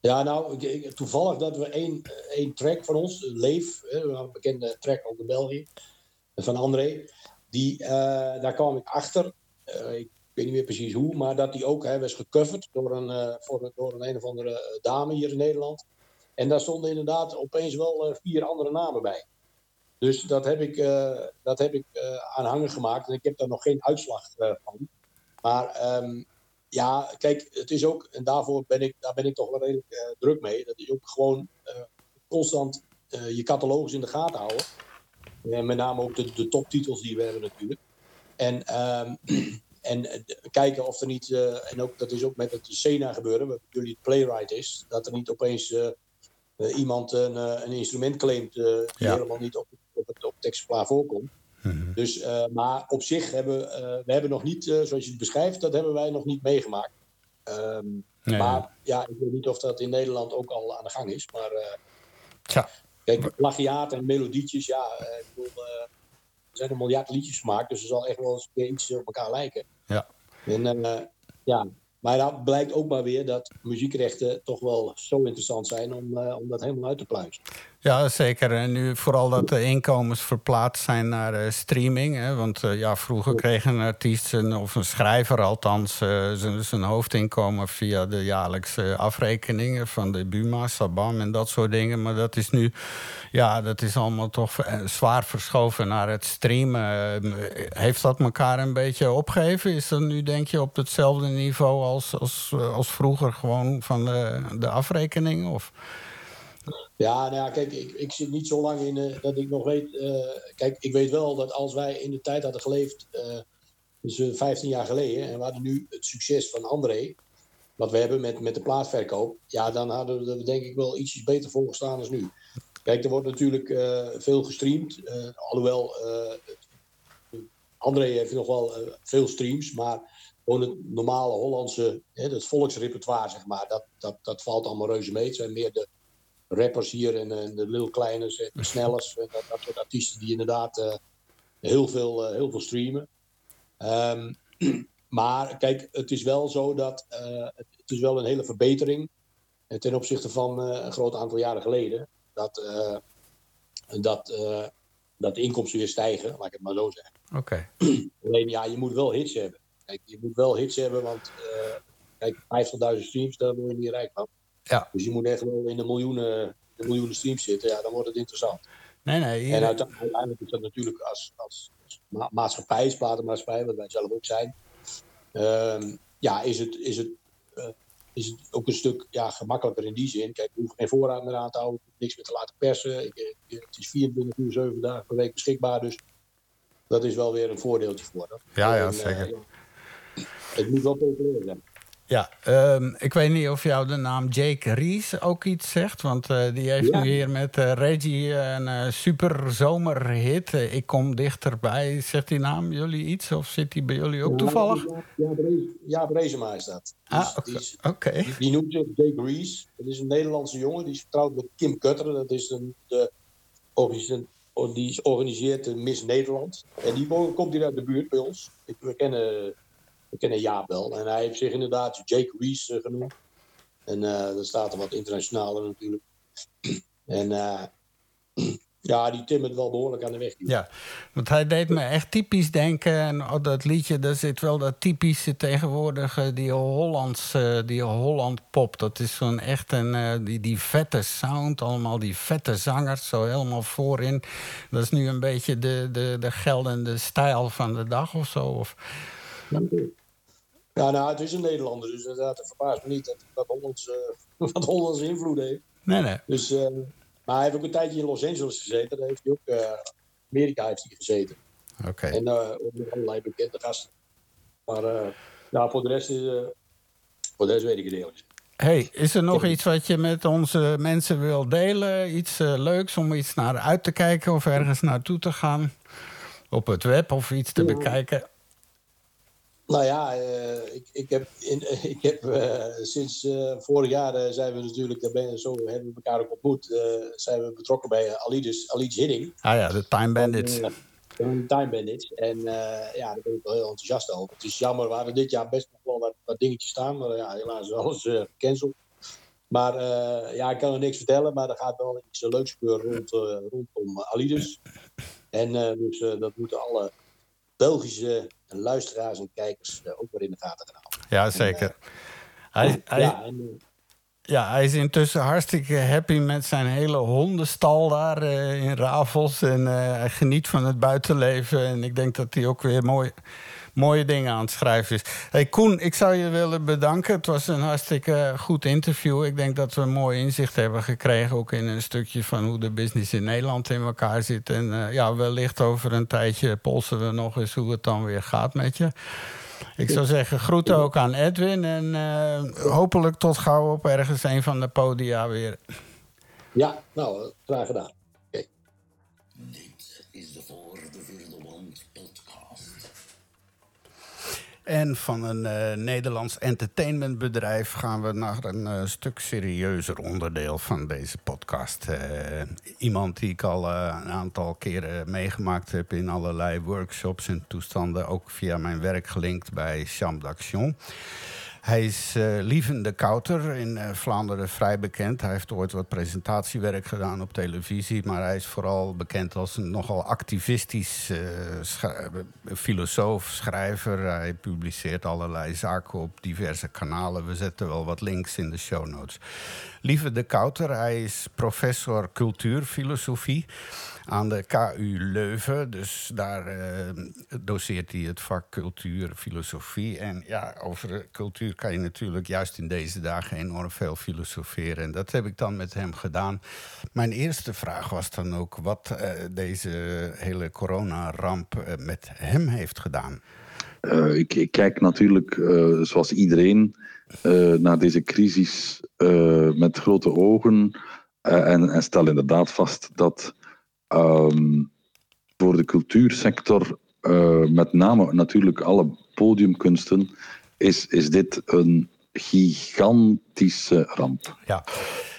Ja, nou, toevallig dat we één, één track van ons, Leef, een bekende track ook in België, van André. Die, uh, daar kwam ik achter. Uh, ik weet niet meer precies hoe, maar dat die ook hè, was gecoverd door een, uh, voor, door een een of andere dame hier in Nederland. En daar stonden inderdaad opeens wel vier andere namen bij. Dus dat heb ik, dat heb ik aanhangen gemaakt en ik heb daar nog geen uitslag van. Maar um, ja, kijk, het is ook, en daarvoor ben ik, daar ben ik toch wel redelijk druk mee. Dat is ook gewoon constant je catalogus in de gaten houden. Uh, met name ook de, de toptitels die we hebben natuurlijk. En, um, <clears throat> en uh, kijken of er niet, uh, en ook, dat is ook met het Sena gebeuren, wat jullie playwright is, dat er niet opeens iemand een, een, instrument claimt die helemaal niet op, op het, op het exemplaar voorkomt. Mhm. Dus, maar op zich hebben we hebben nog niet, zoals je het beschrijft, dat hebben wij nog niet meegemaakt. Ehm, maar ja, ik weet niet of dat in Nederland ook al aan de gang is. Maar ja. Kijk, plagiaat en melodietjes, ja, ik bedoel, er zijn een miljard liedjes gemaakt, dus er zal echt wel eens iets op elkaar lijken. Ja. En ja, maar dat blijkt ook maar weer dat muziekrechten toch wel zo interessant zijn om, uh, om dat helemaal uit te pluizen. Ja, zeker. En nu vooral dat de inkomens verplaatst zijn naar uh, streaming. Hè? Want uh, ja, vroeger kreeg een artiest, of een schrijver althans, zijn hoofdinkomen via de jaarlijkse afrekeningen van de Buma, Sabam en dat soort dingen. Maar dat is nu, ja, dat is allemaal toch zwaar verschoven naar het streamen. heeft dat elkaar een beetje opgegeven? Is dat nu, denk je, op hetzelfde niveau als, als, als vroeger gewoon van de, de afrekening? Of? Ja, nou ja, kijk, ik, ik zit niet zo lang in uh, dat ik nog weet. Uh, kijk, ik weet wel dat als wij in de tijd hadden geleefd, uh, dus 15 jaar geleden, en we hadden nu het succes van André, wat we hebben met, met de plaatverkoop, ja, dan hadden we denk ik wel ietsjes beter volgestaan als nu. Kijk, er wordt natuurlijk veel gestreamd, alhoewel André heeft nog wel veel streams, maar gewoon het normale Hollandse, hè, het volksrepertoire, zeg maar, dat, dat, dat valt allemaal reuze mee. Het zijn meer de rappers hier en, en de Lil Kleines en de <laughs> Snellers. En dat, dat soort artiesten die inderdaad uh, heel, veel, uh, heel veel streamen. Um, <clears throat> maar kijk, het is wel zo dat het is wel een hele verbetering ten opzichte van een groot aantal jaren geleden. Dat, dat, dat de inkomsten weer stijgen, laat ik het maar zo zeggen. Oké. <clears throat> Alleen ja, je moet wel hits hebben. Kijk, je moet wel hits hebben, want kijk, 50.000 streams, daar word je niet rijk van. Ja. Dus je moet echt wel in de miljoenen, de miljoenen streams zitten. Ja, dan wordt het interessant. Nee, nee. En uiteindelijk is dat natuurlijk als, als, als maatschappij, platenmaatschappij, wat wij zelf ook zijn. Um, ja, is het, is, het, uh, is het ook een stuk ja, gemakkelijker in die zin. Kijk, ik hoef geen voorraad meer aan te houden, niks meer te laten persen. Ik, het is 24 uur, 7 dagen per week beschikbaar. Dus dat is wel weer een voordeeltje voor. Dat. Ja, ja, zeker. Uh, het moet wel populair zijn. Ja, um, ik weet niet of jou de naam Jake Rees ook iets zegt. Want uh, die heeft ja. nu hier met uh, Reggie een uh, super zomerhit. ik kom dichterbij. Zegt die naam jullie iets? Of zit die bij jullie ook ja, toevallig? Ja, ja Brezema is dat. Ah, oké. Okay. Die, die, noemt zich Jake Rees. Dat is een Nederlandse jongen. Die is getrouwd met Kim Kutter. Dat is een, de, die organiseert Miss Nederland. En die komt hier uit de buurt bij ons. We kennen we kennen Jaap wel. En hij heeft zich inderdaad Jake Rees uh, genoemd. En uh, dan staat er wat internationaler natuurlijk. en uh, <clears throat> ja, die timmert wel behoorlijk aan de weg. Ja, want hij deed me echt typisch denken. En dat liedje, daar zit wel dat typische tegenwoordige, die Hollands, die Holland pop. Dat is zo'n echt een, die, die vette sound, allemaal die vette zangers, zo helemaal voorin. Dat is nu een beetje de, de, de geldende stijl van de dag of zo. Of... Ja, nou, het is een Nederlander, dus inderdaad, het verbaast me niet dat dat Hollands, uh, <laughs> wat Hollandse invloed heeft. Nee, nee. Dus, uh, maar hij heeft ook een tijdje in Los Angeles gezeten. Daar heeft hij ook, uh, Amerika heeft hij gezeten. Oké. Okay. En ook allerlei bekende gasten. Maar ja, voor de rest is, voor de rest weet ik het eerlijk. Hey, is er nog iets wat je met onze mensen wil delen? Iets leuks om iets naar uit te kijken of ergens naartoe te gaan? Op het web of iets te bekijken? Nou ja, uh, ik, ik heb, in, <laughs> ik heb uh, sinds uh, vorig jaar zijn we natuurlijk, daar ben, zo hebben we elkaar ook ontmoet, zijn we betrokken bij Alidus, Alidus Hidding. Ah ja, de Time Bandits. de Time Bandits. En ja, daar ben ik wel heel enthousiast over. Het is jammer, we hadden dit jaar best nog wel wat, wat dingetjes staan, maar ja, helaas is alles gecanceld. Maar ja, ik kan er niks vertellen, maar er gaat wel iets leuks gebeuren rond, rondom Alidus. En dus dat moeten alle Belgische luisteraars en kijkers uh, ook weer in de gaten gaan houden. Ja, zeker. hij, hij, ja, en, ja, hij is intussen hartstikke happy met zijn hele hondenstal daar uh, in Ravels. En hij geniet van het buitenleven. En ik denk dat hij ook weer mooi mooie dingen aan het schrijven is. Hey Koen, ik zou je willen bedanken. Het was een hartstikke goed interview. Ik denk dat we een mooi inzicht hebben gekregen... ook in een stukje van hoe de business in Nederland in elkaar zit. En uh, ja, wellicht over een tijdje polsen we nog eens hoe het dan weer gaat met je. Ik zou zeggen, groeten ook aan Edwin. En uh, hopelijk tot gauw op ergens een van de podia weer. Ja, nou, graag gedaan. En van een uh, Nederlands entertainmentbedrijf gaan we naar een uh, stuk serieuzer onderdeel van deze podcast. Uh, iemand die ik al een aantal keren meegemaakt heb in allerlei workshops en toestanden, ook via mijn werk gelinkt bij Champ d'Action. Hij is uh, Lieven de Kouter in uh, Vlaanderen vrij bekend. Hij heeft ooit wat presentatiewerk gedaan op televisie. Maar hij is vooral bekend als een nogal activistisch uh, filosoof, schrijver. Hij publiceert allerlei zaken op diverse kanalen. We zetten wel wat links in de show notes. Lieve de Kouter, hij is professor cultuurfilosofie aan de KU Leuven. Dus daar uh, doseert hij het vak cultuur, filosofie. En ja, over cultuur kan je natuurlijk juist in deze dagen enorm veel filosoferen. En dat heb ik dan met hem gedaan. Mijn eerste vraag was dan ook wat uh, deze hele coronaramp uh, met hem heeft gedaan. Ik, ik, kijk natuurlijk, zoals iedereen, naar deze crisis met grote ogen. En, en stel inderdaad vast dat Um, voor de cultuursector, uh, met name natuurlijk alle podiumkunsten, is, is dit een gigantische ramp. Ja.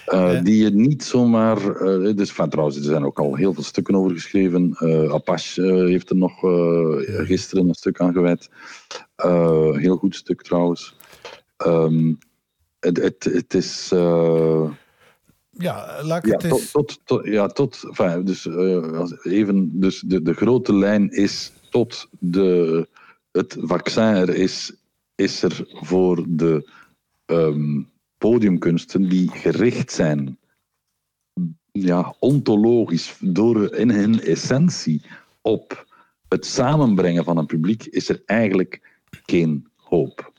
Uh, die je niet zomaar. Uh, dus, van, trouwens, er zijn ook al heel veel stukken over geschreven. Uh, Apache heeft er nog gisteren een stuk aan gewijd. heel goed stuk trouwens. Um, het, het, het is. Ja, laat ik het ja, eens... tot, tot, tot, ja, tot enfin, dus, uh, even, dus de, de grote lijn is tot de, het vaccin er is, is er voor de um, podiumkunsten die gericht zijn, ja, ontologisch, door in hun essentie op het samenbrengen van een publiek, is er eigenlijk geen hoop.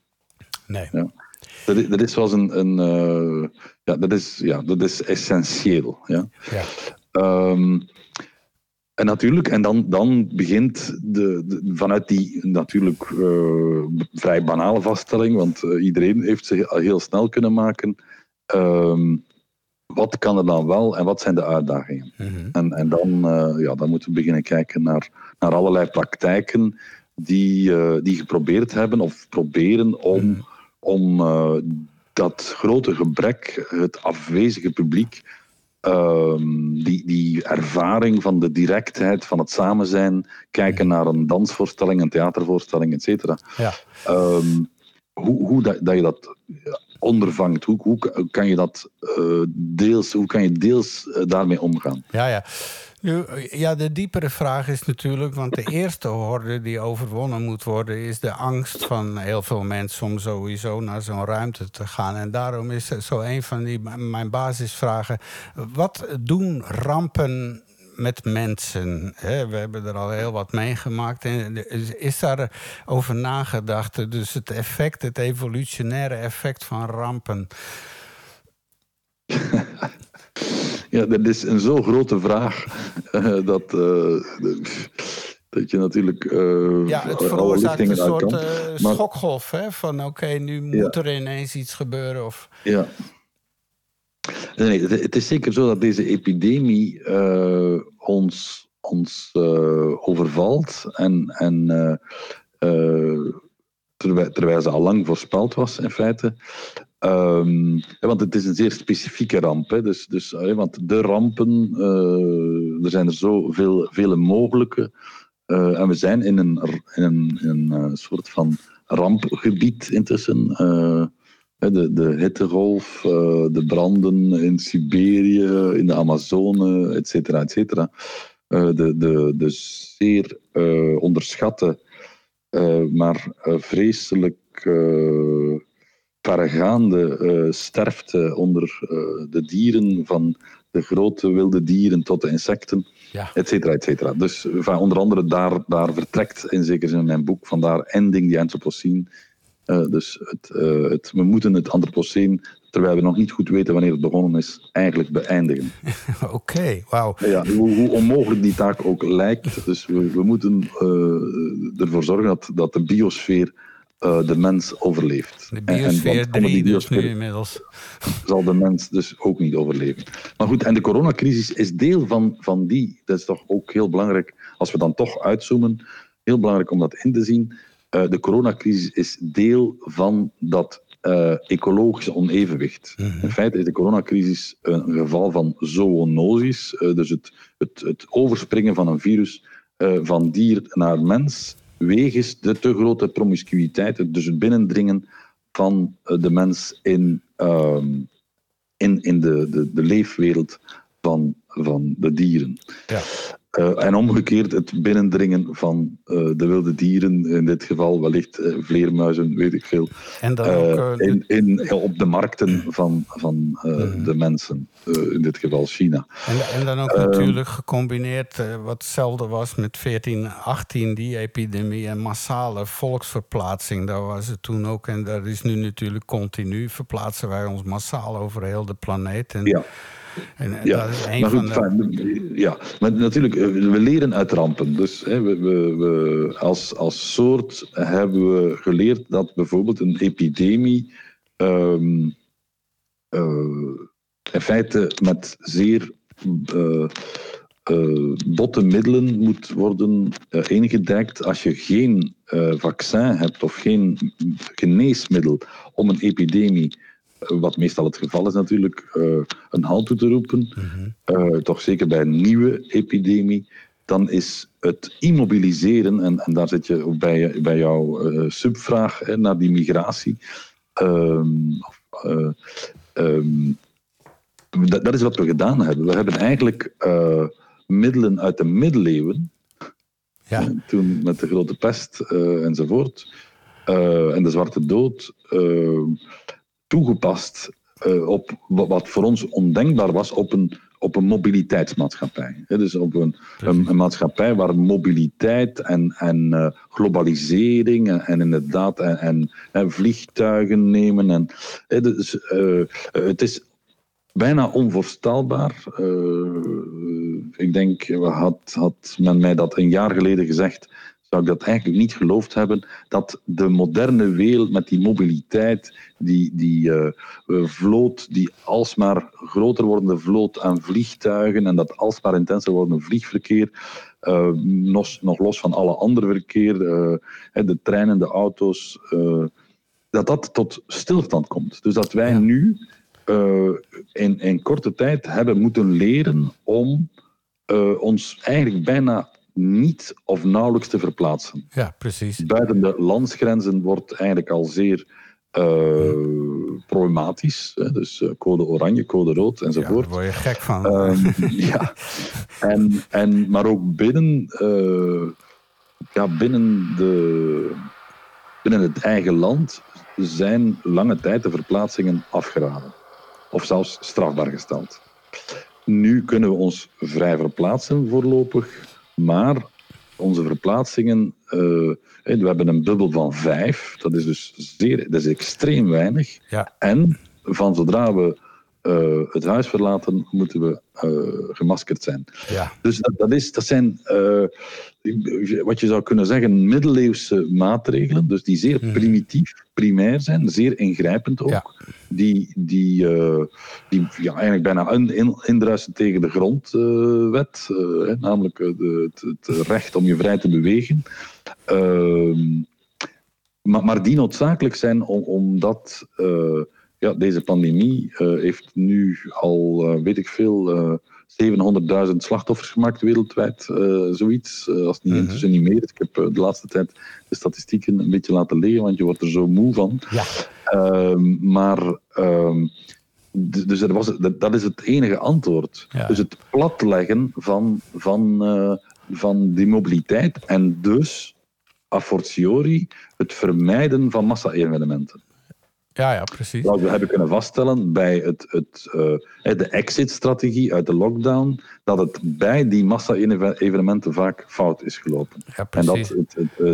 Nee. Ja. Dat is, dat is zoals een, een uh, ja, dat is, ja, dat is essentieel. Ja. ja. Um, en natuurlijk, en dan, dan begint de, de vanuit die natuurlijk uh, vrij banale vaststelling, want uh, iedereen heeft zich heel snel kunnen maken. Um, wat kan er dan wel en wat zijn de uitdagingen? Mhm. Mm -hmm. En, en dan, uh, ja, dan moeten we beginnen kijken naar, naar allerlei praktijken die, die geprobeerd hebben of proberen om. Mm -hmm om uh, dat grote gebrek, het afwezige publiek, uh, die, die ervaring van de directheid van het samen zijn, kijken naar een dansvoorstelling, een theatervoorstelling, et cetera. Ja. Um, hoe hoe dat, dat je dat ondervangt, hoe, hoe kan je dat uh, deels, hoe kan je deels daarmee omgaan? Ja, ja. Nu, ja, de diepere vraag is natuurlijk, want de <laughs> eerste horde die overwonnen moet worden, is de angst van heel veel mensen om sowieso naar zo'n ruimte te gaan. En daarom is zo een van die, mijn basisvragen: wat doen rampen met mensen. We hebben er al heel wat meegemaakt. En is daar over nagedacht? Dus het effect, het evolutionaire effect van rampen. <laughs> Ja, dat is een zo grote vraag uh, <laughs> dat, uh, dat je natuurlijk. Uh, ja, het veroorzaakt een soort maar, schokgolf. Hè? Van oké, okay, nu moet ja. er ineens iets gebeuren. Of... Ja. Nee, het, het is zeker zo dat deze epidemie ons, ons overvalt. En, en terwijl, terwijl ze al lang voorspeld was, in feite. Um, want het is een zeer specifieke ramp. Hè. Dus, dus, want de rampen, uh, er zijn er zoveel vele mogelijke. Uh, en we zijn in een, in een, uh, soort van rampgebied intussen. de, de hittegolf, de branden in Siberië, in de Amazone, et cetera, et cetera. de, de, de zeer onderschatte, maar vreselijk vergaande uh, sterfte onder uh, de dieren, van de grote wilde dieren tot de insecten, ja. et cetera, et cetera. Dus van, onder andere daar, daar vertrekt in zekere zin mijn boek, vandaar Ending the Anthropocene. Dus het, het, we moeten het Anthropocene, terwijl we nog niet goed weten wanneer het begonnen is, eigenlijk beëindigen. <laughs> Oké, okay, wauw. Ja, hoe, hoe, onmogelijk die taak ook lijkt. Dus we, we moeten ervoor zorgen dat, dat de biosfeer eh, de mens overleeft. De En- en biosfeer onder 3 die dus nu inmiddels. <laughs> zal de mens dus ook niet overleven. Maar goed, en de coronacrisis is deel van, van die. Dat is toch ook heel belangrijk, als we dan toch uitzoomen, heel belangrijk om dat in te zien. Eh, de coronacrisis is deel van dat eh, ecologische onevenwicht. In feite is de coronacrisis een, geval van zoonosis, dus het, het, het overspringen van een virus van dier naar mens, wegens de te grote promiscuïteit, dus het binnendringen van eh, de mens in, ehm, in, in de, de, de leefwereld van, van de dieren. Ja. Eh, en omgekeerd het binnendringen van eh, de wilde dieren, in dit geval wellicht eh, vleermuizen, weet ik veel, En dan ook in, in, op de markten van, van Mhm. de mensen, in dit geval China. En, en dan ook Ehm, natuurlijk gecombineerd wat hetzelfde was met 1418, die epidemie en massale volksverplaatsing. Daar was het toen ook. En dat is nu natuurlijk continu. Verplaatsen wij ons massaal over heel de planeet. En, Ja. En, en Ja, dat een maar van goed, de. fijn, ja, maar natuurlijk, eh, we leren uit rampen. Dus hè, we, we, we, als, als soort hebben we geleerd dat bijvoorbeeld een epidemie ehm, eh, in feite met zeer eh, eh, botte middelen moet worden eh, ingedekt als je geen eh, vaccin hebt of geen geneesmiddel om een epidemie, eh, wat meestal het geval is natuurlijk, eh, een halt toe te roepen, eh, toch zeker bij een nieuwe epidemie, dan is het immobiliseren, en, en daar zit je ook bij, bij jouw eh, subvraag hè, naar die migratie, ehm, eh, ehm, dat, dat is wat we gedaan hebben. We hebben eigenlijk middelen uit de middeleeuwen, Ja. toen met de grote pest enzovoort, en de zwarte dood, eh, toegepast eh, op wa- wat voor ons ondenkbaar was op een, op een mobiliteitsmaatschappij. Hè, dus op een, een, een maatschappij waar mobiliteit en, en eh, globalisering en, en inderdaad en, en, en vliegtuigen nemen. En, hè, dus, eh, het is bijna onvoorstelbaar. Ik denk, had, had men mij dat een jaar geleden gezegd, zou ik dat eigenlijk niet geloofd hebben, dat de moderne wereld met die mobiliteit, die, die eh, eh, vloot, die alsmaar groter wordende vloot aan vliegtuigen en dat alsmaar intenser wordende vliegverkeer, eh, nog, nog los van alle andere verkeer, hè, de treinen, de auto's, dat dat tot stilstand komt. Dus dat wij Ja. nu in, in korte tijd hebben moeten leren om ons eigenlijk bijna niet of nauwelijks te verplaatsen. ja, precies. Buiten de landsgrenzen wordt eigenlijk al zeer eh, problematisch. Hè? Dus eh, code oranje, code rood Ja, enzovoort. daar word je gek van. Ehm, <laughs> ja. En, en, maar ook binnen, eh, ja, binnen, de, binnen het eigen land zijn lange tijd de verplaatsingen afgeraden. Of zelfs strafbaar gesteld. Nu kunnen we ons vrij verplaatsen voorlopig, maar onze verplaatsingen, eh, we hebben een bubbel van vijf, dat is dus zeer, dat is extreem weinig. Ja. En van zodra we eh, het huis verlaten, moeten we eh, gemaskerd zijn. ja. Dus dat, dat, is, dat zijn, eh, wat je zou kunnen zeggen, middeleeuwse maatregelen, dus die zeer Mhm. primitief, primair zijn, zeer ingrijpend ook. Ja. Die, die, die ja, eigenlijk bijna in, in, indruisen tegen de grondwet, hè, namelijk de, het, het recht om je vrij te bewegen. Ehm, maar, maar die noodzakelijk zijn om, omdat eh, ja, deze pandemie eh, heeft nu al, eh, weet ik veel, eh 700.000 slachtoffers gemaakt wereldwijd, eh, zoiets. eh, als het niet Mhm. intussen niet meer. Ik heb eh, de laatste tijd de statistieken een beetje laten liggen, want je wordt er zo moe van. Ja. Ehm, maar ehm, dus er was, dat dat is het enige antwoord. Ja. Dus het platleggen van, van, eh, van die mobiliteit en dus a fortiori het vermijden van massa-evenementen. Ja, ja, precies. Zoals we hebben kunnen vaststellen bij het, het, eh, de exit-strategie uit de lockdown, dat het bij die massa-evenementen vaak fout is gelopen. Ja, En dat het, het, eh,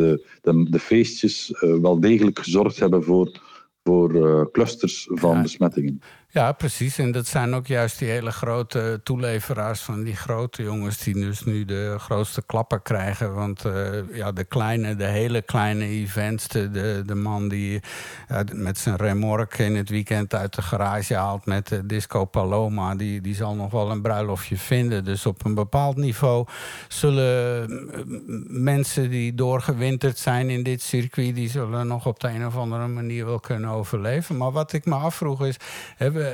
de, de feestjes eh, wel degelijk gezorgd hebben voor, voor clusters van Ja. besmettingen. Ja, precies. En dat zijn ook juist die hele grote toeleveraars van die grote jongens... die dus nu de grootste klappen krijgen. Want uh, ja, de kleine, de hele kleine events... de, de, man die met zijn remork in het weekend uit de garage haalt... met de Disco Paloma, die, die zal nog wel een bruiloftje vinden. Dus op een bepaald niveau zullen mensen die doorgewinterd zijn in dit circuit... die zullen nog op de een of andere manier wel kunnen overleven. Maar wat ik me afvroeg is... Hebben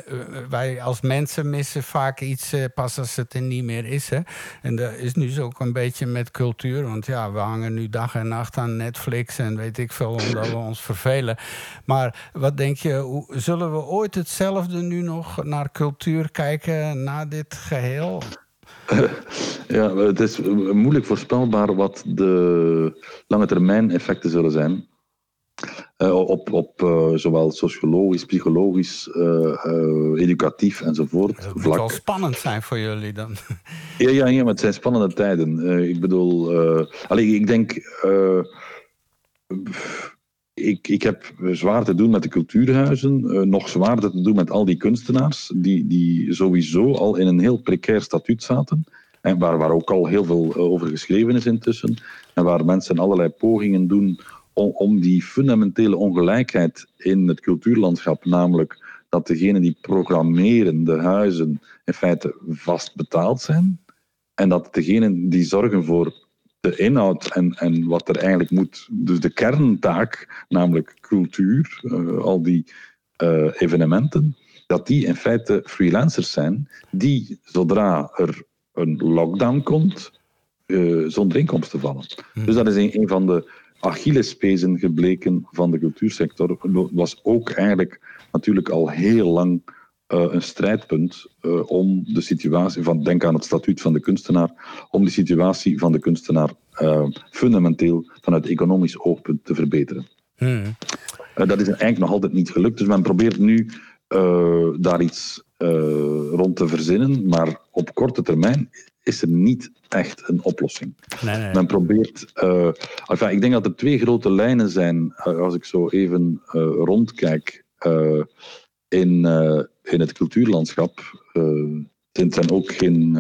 wij als mensen missen vaak iets eh, pas als het er niet meer is. Hè? En dat is nu ook een beetje met cultuur. Want ja, we hangen nu dag en nacht aan Netflix en weet ik veel, omdat we ons vervelen. Maar wat denk je, zullen we ooit hetzelfde nu nog naar cultuur kijken na dit geheel? <laughs> Ja, het is moeilijk voorspelbaar wat de lange termijn effecten zullen zijn. Uh, op op uh, zowel sociologisch, psychologisch, uh, educatief enzovoort. Dat moet wel spannend zijn voor jullie dan. Ja, ja, ja maar het zijn spannende tijden. ik bedoel, alleen ik denk. ik, ik heb zwaar te doen met de cultuurhuizen, nog zwaarder te doen met al die kunstenaars, die, die sowieso al in een heel precair statuut zaten. En waar, waar ook al heel veel over geschreven is intussen. En waar mensen allerlei pogingen doen om, om die fundamentele ongelijkheid in het cultuurlandschap, namelijk dat degenen die programmeren de huizen in feite vast betaald zijn en dat degenen die zorgen voor de inhoud en, en wat er eigenlijk moet, dus de kerntaak, namelijk cultuur, uh, al die uh, evenementen, dat die in feite freelancers zijn die zodra er een lockdown komt, uh, zonder inkomsten vallen. Hmm. Dus dat is een, een van de Achillespezen gebleken van de cultuursector. Was ook eigenlijk natuurlijk al heel lang uh, een strijdpunt uh, om de situatie van, denk aan het statuut van de kunstenaar, om de situatie van de kunstenaar uh, fundamenteel vanuit economisch oogpunt te verbeteren. Hmm. dat is eigenlijk nog altijd niet gelukt, dus men probeert nu daar iets rond te verzinnen, maar op korte termijn is er niet echt een oplossing. Nee, nee. Men probeert. Uh, enfin, ik denk dat er twee grote lijnen zijn, uh, als ik zo even uh, rondkijk in, in het cultuurlandschap. het zijn ook geen.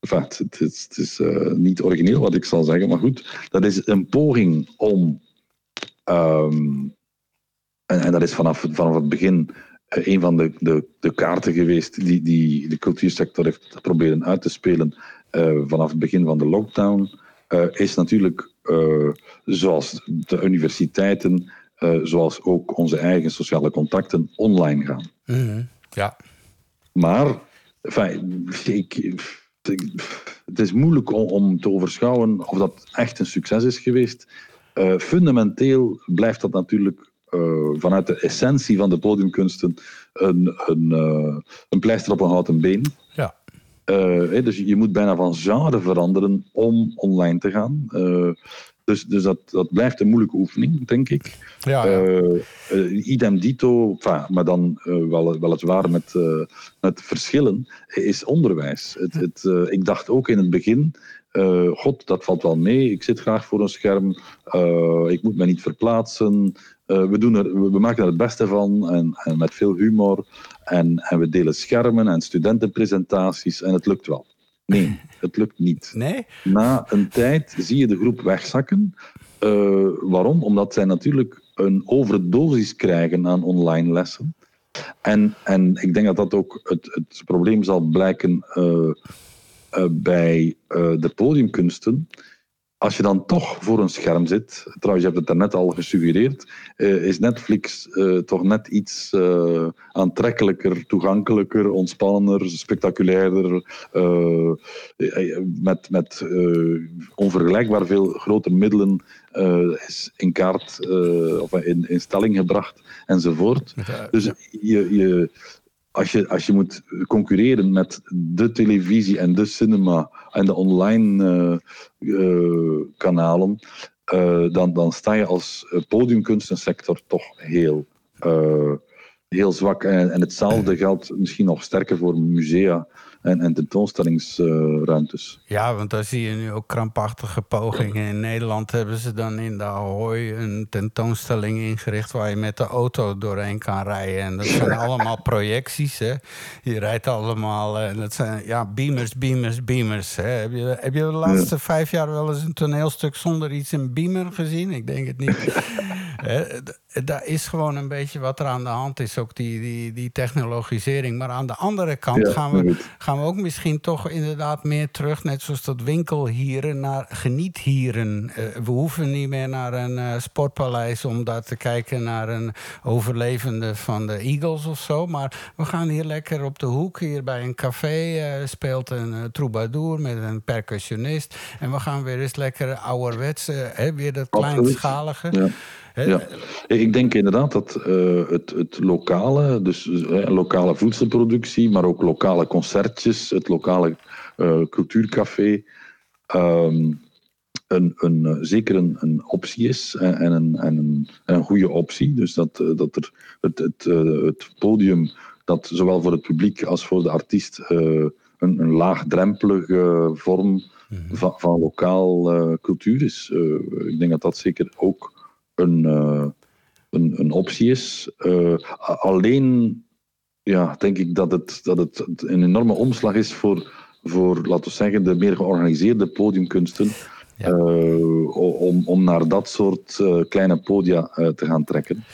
Enfin, het is, het is niet origineel wat ik zal zeggen, maar goed. Dat is een poging om. Um, en, en, dat is vanaf, vanaf het begin een van de, de, de kaarten geweest die, die de cultuursector heeft proberen uit te spelen uh, vanaf het begin van de lockdown, uh, is natuurlijk, uh, zoals de universiteiten, zoals ook onze eigen sociale contacten, online gaan. Mm -hmm. Ja. Maar, enfin, ik, het is moeilijk om, om, te overschouwen of dat echt een succes is geweest. fundamenteel blijft dat natuurlijk vanuit de essentie van de podiumkunsten een, een, uh, een pleister op een houten been. Ja. Uh, dus je moet bijna van genre veranderen om online te gaan. dus dus dat, dat blijft een moeilijke oefening, denk ik. Ja, ja. idem dito, maar dan wel, weliswaar met, met verschillen, is onderwijs. Het, het, ik dacht ook in het begin uh, God, dat valt wel mee. Ik zit graag voor een scherm. Uh, ik moet me niet verplaatsen. Uh, we, doen er, we maken er het beste van en, en met veel humor. En, en, we delen schermen en studentenpresentaties en het lukt wel. Nee, <laughs> het lukt niet. Nee? Na een tijd zie je de groep wegzakken. waarom? Omdat zij natuurlijk een overdosis krijgen aan online lessen. En, en ik denk dat dat ook het, het probleem zal blijken uh, bij de podiumkunsten, als je dan toch voor een scherm zit, trouwens, je hebt het daarnet al gesuggereerd, uh, is Netflix toch net iets aantrekkelijker, toegankelijker, ontspannender, spectaculairder, met, met onvergelijkbaar veel grotere middelen is in kaart of in, in stelling gebracht enzovoort. dus je, je, als je, als je moet concurreren met de televisie en de cinema en de online uh, uh, kanalen, uh, dan, dan sta je als podiumkunstensector toch heel, heel zwak. En, en hetzelfde geldt misschien nog sterker voor musea en, en tentoonstellingsruimtes. ja, want daar zie je nu ook krampachtige pogingen. In Nederland hebben ze dan in de Ahoy een tentoonstelling ingericht... waar je met de auto doorheen kan rijden. En dat zijn <laughs> allemaal projecties, hè. Je rijdt allemaal... En dat zijn ja, beamers, beamers, beamers. Hè. Heb, je, heb je de laatste vijf jaar wel eens een toneelstuk zonder iets in beamer gezien? Ik denk het niet. Daar is gewoon een beetje wat er aan de hand is. Ook die, die, die technologisering. Maar aan de andere kant gaan, we, gaan we ook misschien toch inderdaad meer terug. Net zoals dat winkelhieren naar geniethieren. Uh, we hoeven niet meer naar een uh, sportpaleis om daar te kijken naar een overlevende van de Eagles of zo. Maar we gaan hier lekker op de hoek. Hier bij een café uh, speelt een troubadour met een percussionist. En we gaan weer eens lekker ouderwets, weer dat kleinschalige. Ja. Ja, ik denk inderdaad dat uh, het, het lokale, dus uh, lokale voedselproductie, maar ook lokale concertjes, het lokale uh, cultuurcafé, um, een, een, zeker een, een optie is en een, en een, een goede optie. Dus dat, dat er het, het, het podium, dat zowel voor het publiek als voor de artiest een, een laagdrempelige vorm -hmm. van, van lokaal cultuur is. ik denk dat dat zeker ook een, uh, een, een, optie is. Uh, alleen ja, denk ik dat het, dat het een enorme omslag is voor, voor laten we zeggen, de meer georganiseerde podiumkunsten. Ja. Uh, om, om naar dat soort kleine podia te gaan trekken.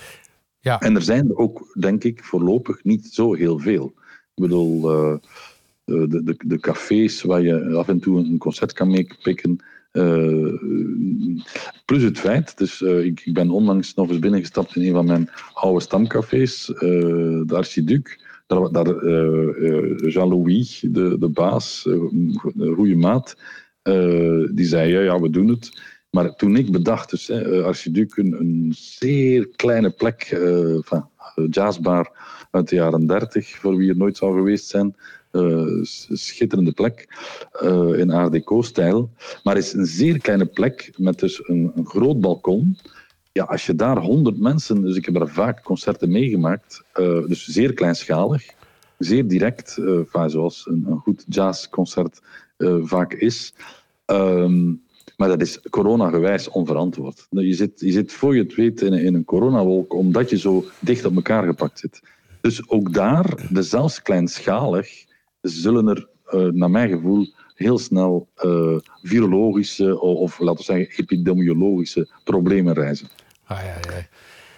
Ja. En er zijn er ook, denk ik, voorlopig niet zo heel veel. Ik bedoel, de, de, de cafés waar je af en toe een concert kan meepikken, plus het feit, dus uh, ik, ik, ben onlangs nog eens binnengestapt in een van mijn oude stamcafés, uh, de Archiduc. Daar, Jean-Louis, de, de baas, de goede maat, die zei: ja, ja, we doen het. Maar toen ik bedacht, dus Archiduc, een, een zeer kleine plek, van jazzbar uit de jaren 30, voor wie er nooit zou geweest zijn, uh, schitterende plek uh, in Art Deco-stijl. Maar is een zeer kleine plek met dus een, een, groot balkon. Ja, als je daar honderd mensen, dus ik heb er vaak concerten meegemaakt, dus zeer kleinschalig, zeer direct, zoals een, een, goed jazzconcert vaak is. Um, maar dat is coronagewijs onverantwoord. Je zit, je zit voor je het weet in, in een coronawolk, omdat je zo dicht op elkaar gepakt zit. Dus ook daar, zelfs kleinschalig, zullen er, uh, naar mijn gevoel, heel snel uh, virologische of, laten we zeggen, epidemiologische problemen reizen. Ah, ja, ja.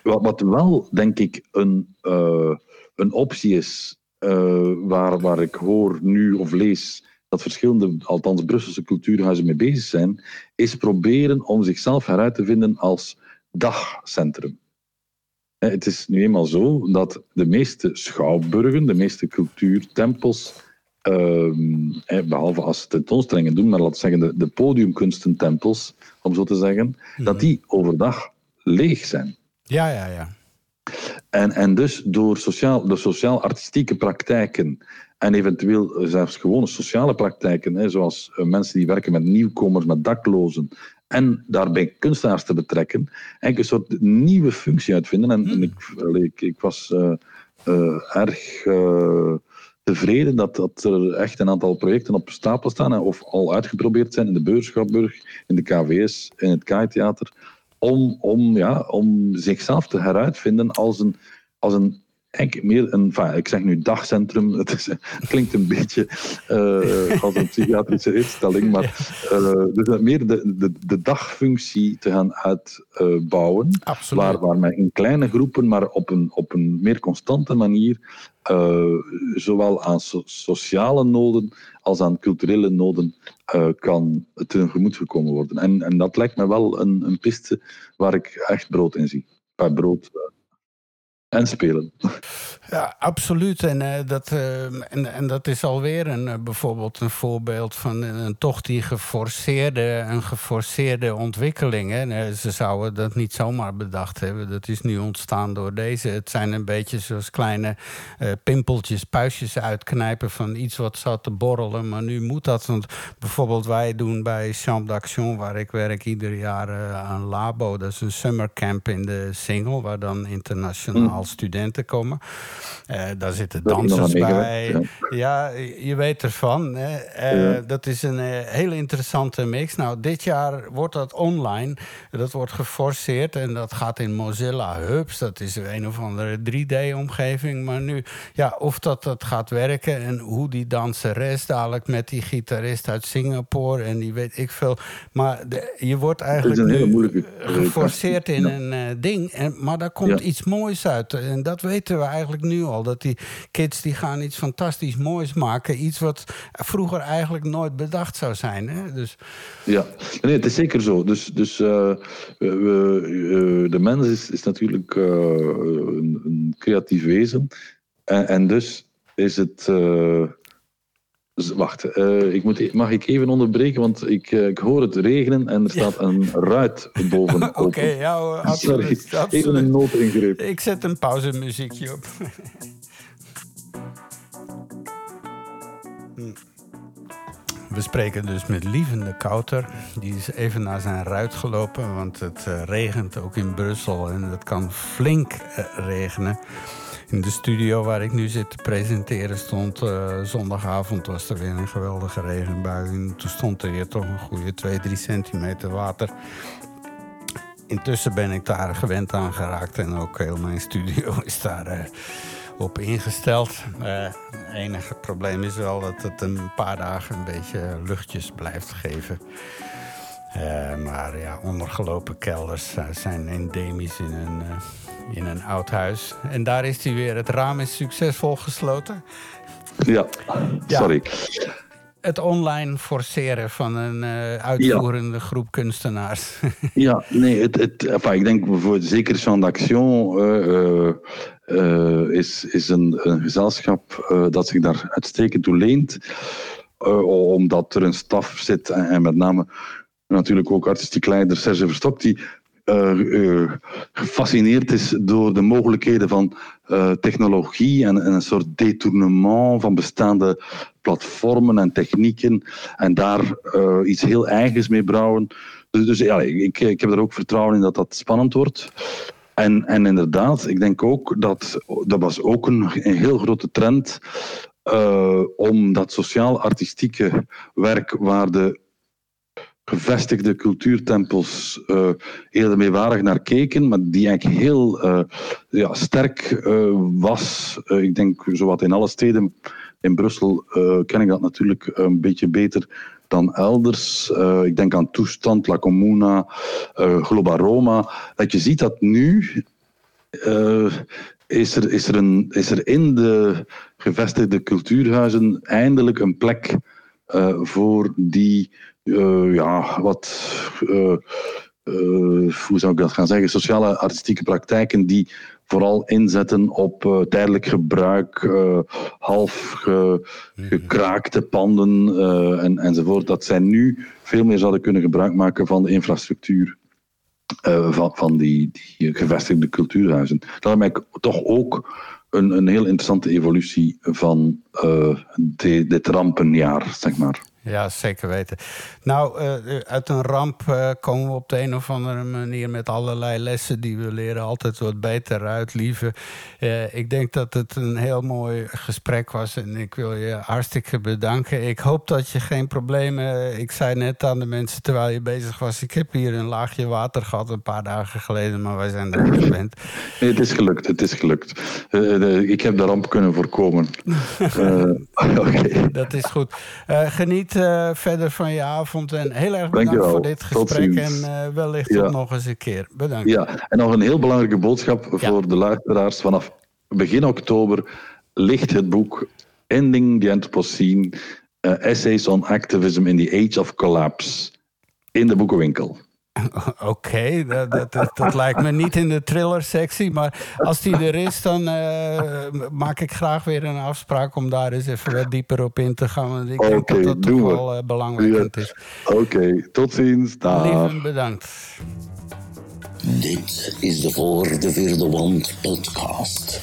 Wat, wat, wel, denk ik, een, uh, een optie is, waar, waar ik hoor nu of lees dat verschillende, althans Brusselse cultuurhuizen mee bezig zijn, is proberen om zichzelf heruit te vinden als dagcentrum. Het is nu eenmaal zo dat de meeste schouwburgen, de meeste cultuurtempels, Um, behalve als ze tentoonstellingen doen, maar laten we zeggen de, de podiumkunstentempels, om zo te zeggen, dat die overdag leeg zijn. Ja, ja, ja. En, en dus door sociaal, de sociaal-artistieke praktijken en eventueel zelfs gewone sociale praktijken, hè, zoals eh, mensen die werken met nieuwkomers, met daklozen, en daarbij kunstenaars te betrekken, eigenlijk een soort nieuwe functie uitvinden. En, en ik, ik, ik, was uh, uh, erg tevreden dat, dat er echt een aantal projecten op stapel staan of al uitgeprobeerd zijn in de Beurschapburg, in de KVS, in het KAI-theater, om, om, ja, om zichzelf te heruitvinden als een, als een eigenlijk meer een, enfin, ik zeg nu dagcentrum, <laughs> het, is, klinkt een beetje uh, als een psychiatrische <laughs> instelling, maar uh, dus meer de, de, de dagfunctie te gaan uitbouwen, uh, waar, waar men in kleine groepen, maar op een, op een meer constante manier, zowel aan so sociale noden als aan culturele noden kan tegemoet gekomen worden. En, en dat lijkt me wel een, een piste waar ik echt brood in zie. Bij brood en spelen. Ja, absoluut. En, uh, dat, uh, en, en dat is alweer een, uh, bijvoorbeeld een voorbeeld van een, toch die geforceerde, een geforceerde ontwikkeling. Ze zouden dat niet zomaar bedacht hebben. Dat is nu ontstaan door deze. Het zijn een beetje zoals kleine pimpeltjes, puistjes uitknijpen van iets wat zat te borrelen. Maar nu moet dat. Want bijvoorbeeld wij doen bij Champ d'Action, waar ik werk ieder jaar aan Labo. Dat is een summercamp in de Singel, waar dan internationaal. Studenten komen. Uh, daar zitten dansers bij. Ja. je weet ervan. Hè. Dat is een hele interessante mix. Nou, dit jaar wordt dat online. Dat wordt geforceerd en dat gaat in Mozilla Hubs. Dat is een of andere 3D-omgeving. Maar nu, ja, of dat, dat gaat werken en hoe die danseres dadelijk met die gitarist uit Singapore en die weet ik veel. Maar je wordt eigenlijk nu geforceerd in een uh, ding. En, maar daar komt iets moois uit. En dat weten we eigenlijk nu al. Dat die kids die gaan iets fantastisch moois maken. Iets wat vroeger eigenlijk nooit bedacht zou zijn. Hè? Dus... Ja, nee, het is zeker zo. Dus, dus uh, we, de mens is, is natuurlijk een, een, creatief wezen. En, en dus is het Wacht, uh, ik moet, mag ik even onderbreken, want ik, uh, ik hoor het regenen en er staat een <laughs> ruit boven. Oké, okay, ja, absoluut, Sorry, absoluut. even een noodingreep. Ik zet een pauzemuziekje op. <laughs> Hm. We spreken dus met Lievende Kouter. Die is even naar zijn ruit gelopen, want het uh, regent ook in Brussel en het kan flink regenen. In de studio waar ik nu zit te presenteren stond uh, zondagavond was er weer een geweldige regenbui. En toen stond er weer toch een goede 2, 3 centimeter water. Intussen ben ik daar gewend aan geraakt en ook heel mijn studio <laughs> is daar uh, op ingesteld. Het enige probleem is wel dat het een paar dagen een beetje luchtjes blijft geven. maar ja, ondergelopen kelders zijn endemisch in een in een oud huis. En daar is hij weer. Het raam is succesvol gesloten. Ja, sorry. Het online forceren van een uh, uitvoerende groep kunstenaars. <laughs> ja, nee, het, het, enfin, ik denk bijvoorbeeld zeker Jean d'Action uh, uh, is, is een, een gezelschap dat zich daar uitstekend toe leent. omdat er een staf zit en, en met name natuurlijk ook artistiek leider Serge Verstok, die gefascineerd is door de mogelijkheden van uh, technologie en, en, een soort detournement van bestaande platformen en technieken en daar iets heel eigens mee brouwen. Dus, dus ja, ik, ik heb er ook vertrouwen in dat dat spannend wordt. En, en inderdaad, ik denk ook dat dat was ook een, een heel grote trend uh, om dat sociaal-artistieke werk waar de gevestigde cultuurtempels uh, eerder meewarig naar keken, maar die eigenlijk heel uh, ja, sterk uh, was. ik denk zowat in alle steden. In Brussel ken ik dat natuurlijk een beetje beter dan elders. ik denk aan Toestand, La Comuna, Globa Roma. Dat je ziet dat nu is er, is, er een, is er in de gevestigde cultuurhuizen eindelijk een plek voor die ja, wat, uh, uh, hoe zou ik dat gaan zeggen, sociale artistieke praktijken die vooral inzetten op tijdelijk gebruik, half ge, gekraakte panden en, enzovoort. Dat zij nu veel meer zouden kunnen gebruik maken van de infrastructuur. van, van die, die gevestigde cultuurhuizen. Dat is toch ook een, een heel interessante evolutie van dit rampenjaar, zeg maar. Ja, zeker weten. Nou, uh, uit een ramp uh, komen we op de een of andere manier met allerlei lessen die we leren altijd wat beter uit, lieve. Uh, ik denk dat het een heel mooi gesprek was en ik wil je hartstikke bedanken. Ik hoop dat je geen problemen. Ik zei net aan de mensen terwijl je bezig was: ik heb hier een laagje water gehad een paar dagen geleden, maar wij zijn er niet gewend. Nee, het is gelukt, het is gelukt. ik heb de ramp kunnen voorkomen. <laughs> <laughs> okay. Dat is goed. geniet uh, verder van je avond. En heel erg bedankt voor dit gesprek. En uh, wellicht ja. nog eens een keer. Bedankt. Ja, en nog een heel belangrijke boodschap voor de luisteraars. Vanaf begin oktober ligt het boek Ending the Anthropocene: uh, Essays on Activism in the Age of Collapse in de boekenwinkel. <laughs> Oké, dat, dat, dat, lijkt me niet in de thriller-sectie. Maar als die er is, dan uh, maak ik graag weer een afspraak om daar eens even wat dieper op in te gaan. Want ik denk dat dat toch wel uh, belangrijk is. Oké, okay, tot ziens. Dag. Lieve, bedankt. Dit is de Voor de Vierde Wand podcast.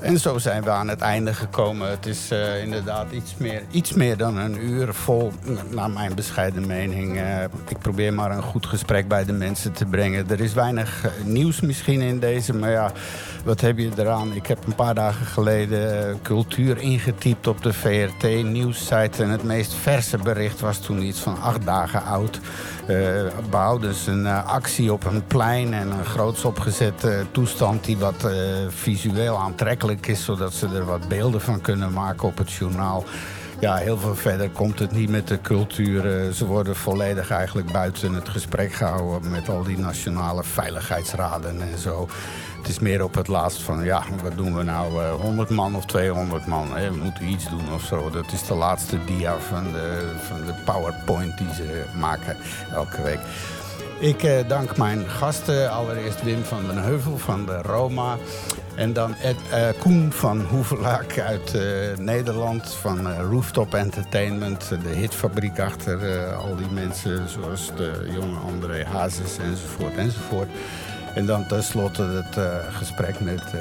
En zo zijn we aan het einde gekomen. Het is uh, inderdaad iets meer, iets meer dan een uur vol, naar mijn bescheiden mening. Uh, ik probeer maar een goed gesprek bij de mensen te brengen. Er is weinig uh, nieuws misschien in deze, maar ja, wat heb je eraan? Ik heb een paar dagen geleden cultuur ingetypt op de VRT-nieuwssite. En het meest verse bericht was toen iets van acht dagen oud. Uh, behouden dus een uh, actie op een plein en een groots opgezette toestand die wat visueel aantrekkelijk is, zodat ze er wat beelden van kunnen maken op het journaal. Ja, heel veel verder komt het niet met de cultuur. ze worden volledig eigenlijk buiten het gesprek gehouden met al die nationale veiligheidsraden en zo. Het is meer op het laatst van, ja, wat doen we nou? Uh, 100 man of 200 man? Hè? We moeten iets doen of zo. Dat is de laatste dia van de, van de PowerPoint die ze maken elke week. Ik eh, dank mijn gasten. Allereerst Wim van den Heuvel van de Roma. En dan Ed, uh, Koen van Hoevelaak uit uh, Nederland. Van Rooftop Entertainment. De hitfabriek achter al die mensen. Zoals de jonge André Hazes enzovoort enzovoort. En dan tenslotte het uh, gesprek met uh,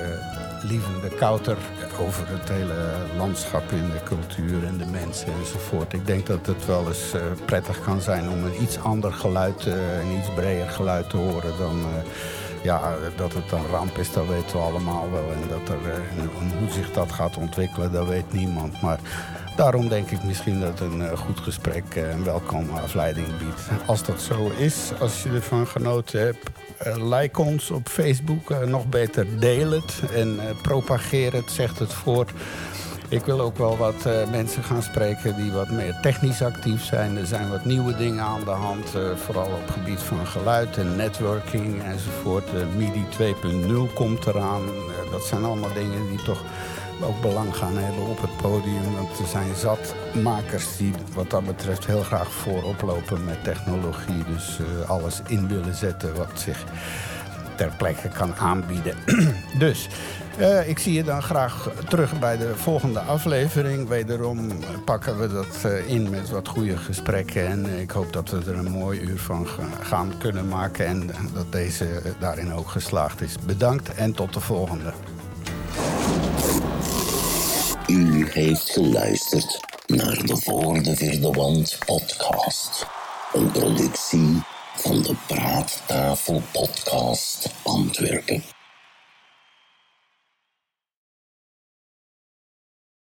Lieven de Kouter over het hele landschap in de cultuur en de mensen enzovoort. Ik denk dat het wel eens uh, prettig kan zijn om een iets ander geluid, een iets breder geluid te horen dan. ja, dat het een ramp is, dat weten we allemaal wel. En, dat er, en hoe zich dat gaat ontwikkelen, dat weet niemand. Maar daarom denk ik misschien dat een goed gesprek een welkome afleiding biedt. Als dat zo is, als je ervan genoten hebt, uh, like ons op Facebook. Nog beter, deel het en propageer het, zegt het voort. Ik wil ook wel wat mensen gaan spreken die wat meer technisch actief zijn. Er zijn wat nieuwe dingen aan de hand, vooral op het gebied van geluid en networking enzovoort. MIDI 2.0 komt eraan. dat zijn allemaal dingen die toch ook belang gaan hebben op het podium. Want er zijn zat makers die wat dat betreft heel graag voorop lopen met technologie. Dus uh, alles in willen zetten wat zich ter plekke kan aanbieden. <clears throat> dus uh, ik zie je dan graag terug bij de volgende aflevering. Wederom pakken we dat uh, in met wat goede gesprekken. En ik hoop dat we er een mooi uur van gaan kunnen maken. En dat deze daarin ook geslaagd is. Bedankt en tot de volgende. U heeft geluisterd naar de Voor de Vierde Wand podcast. Een productie van de Praattafel Podcast Antwerpen.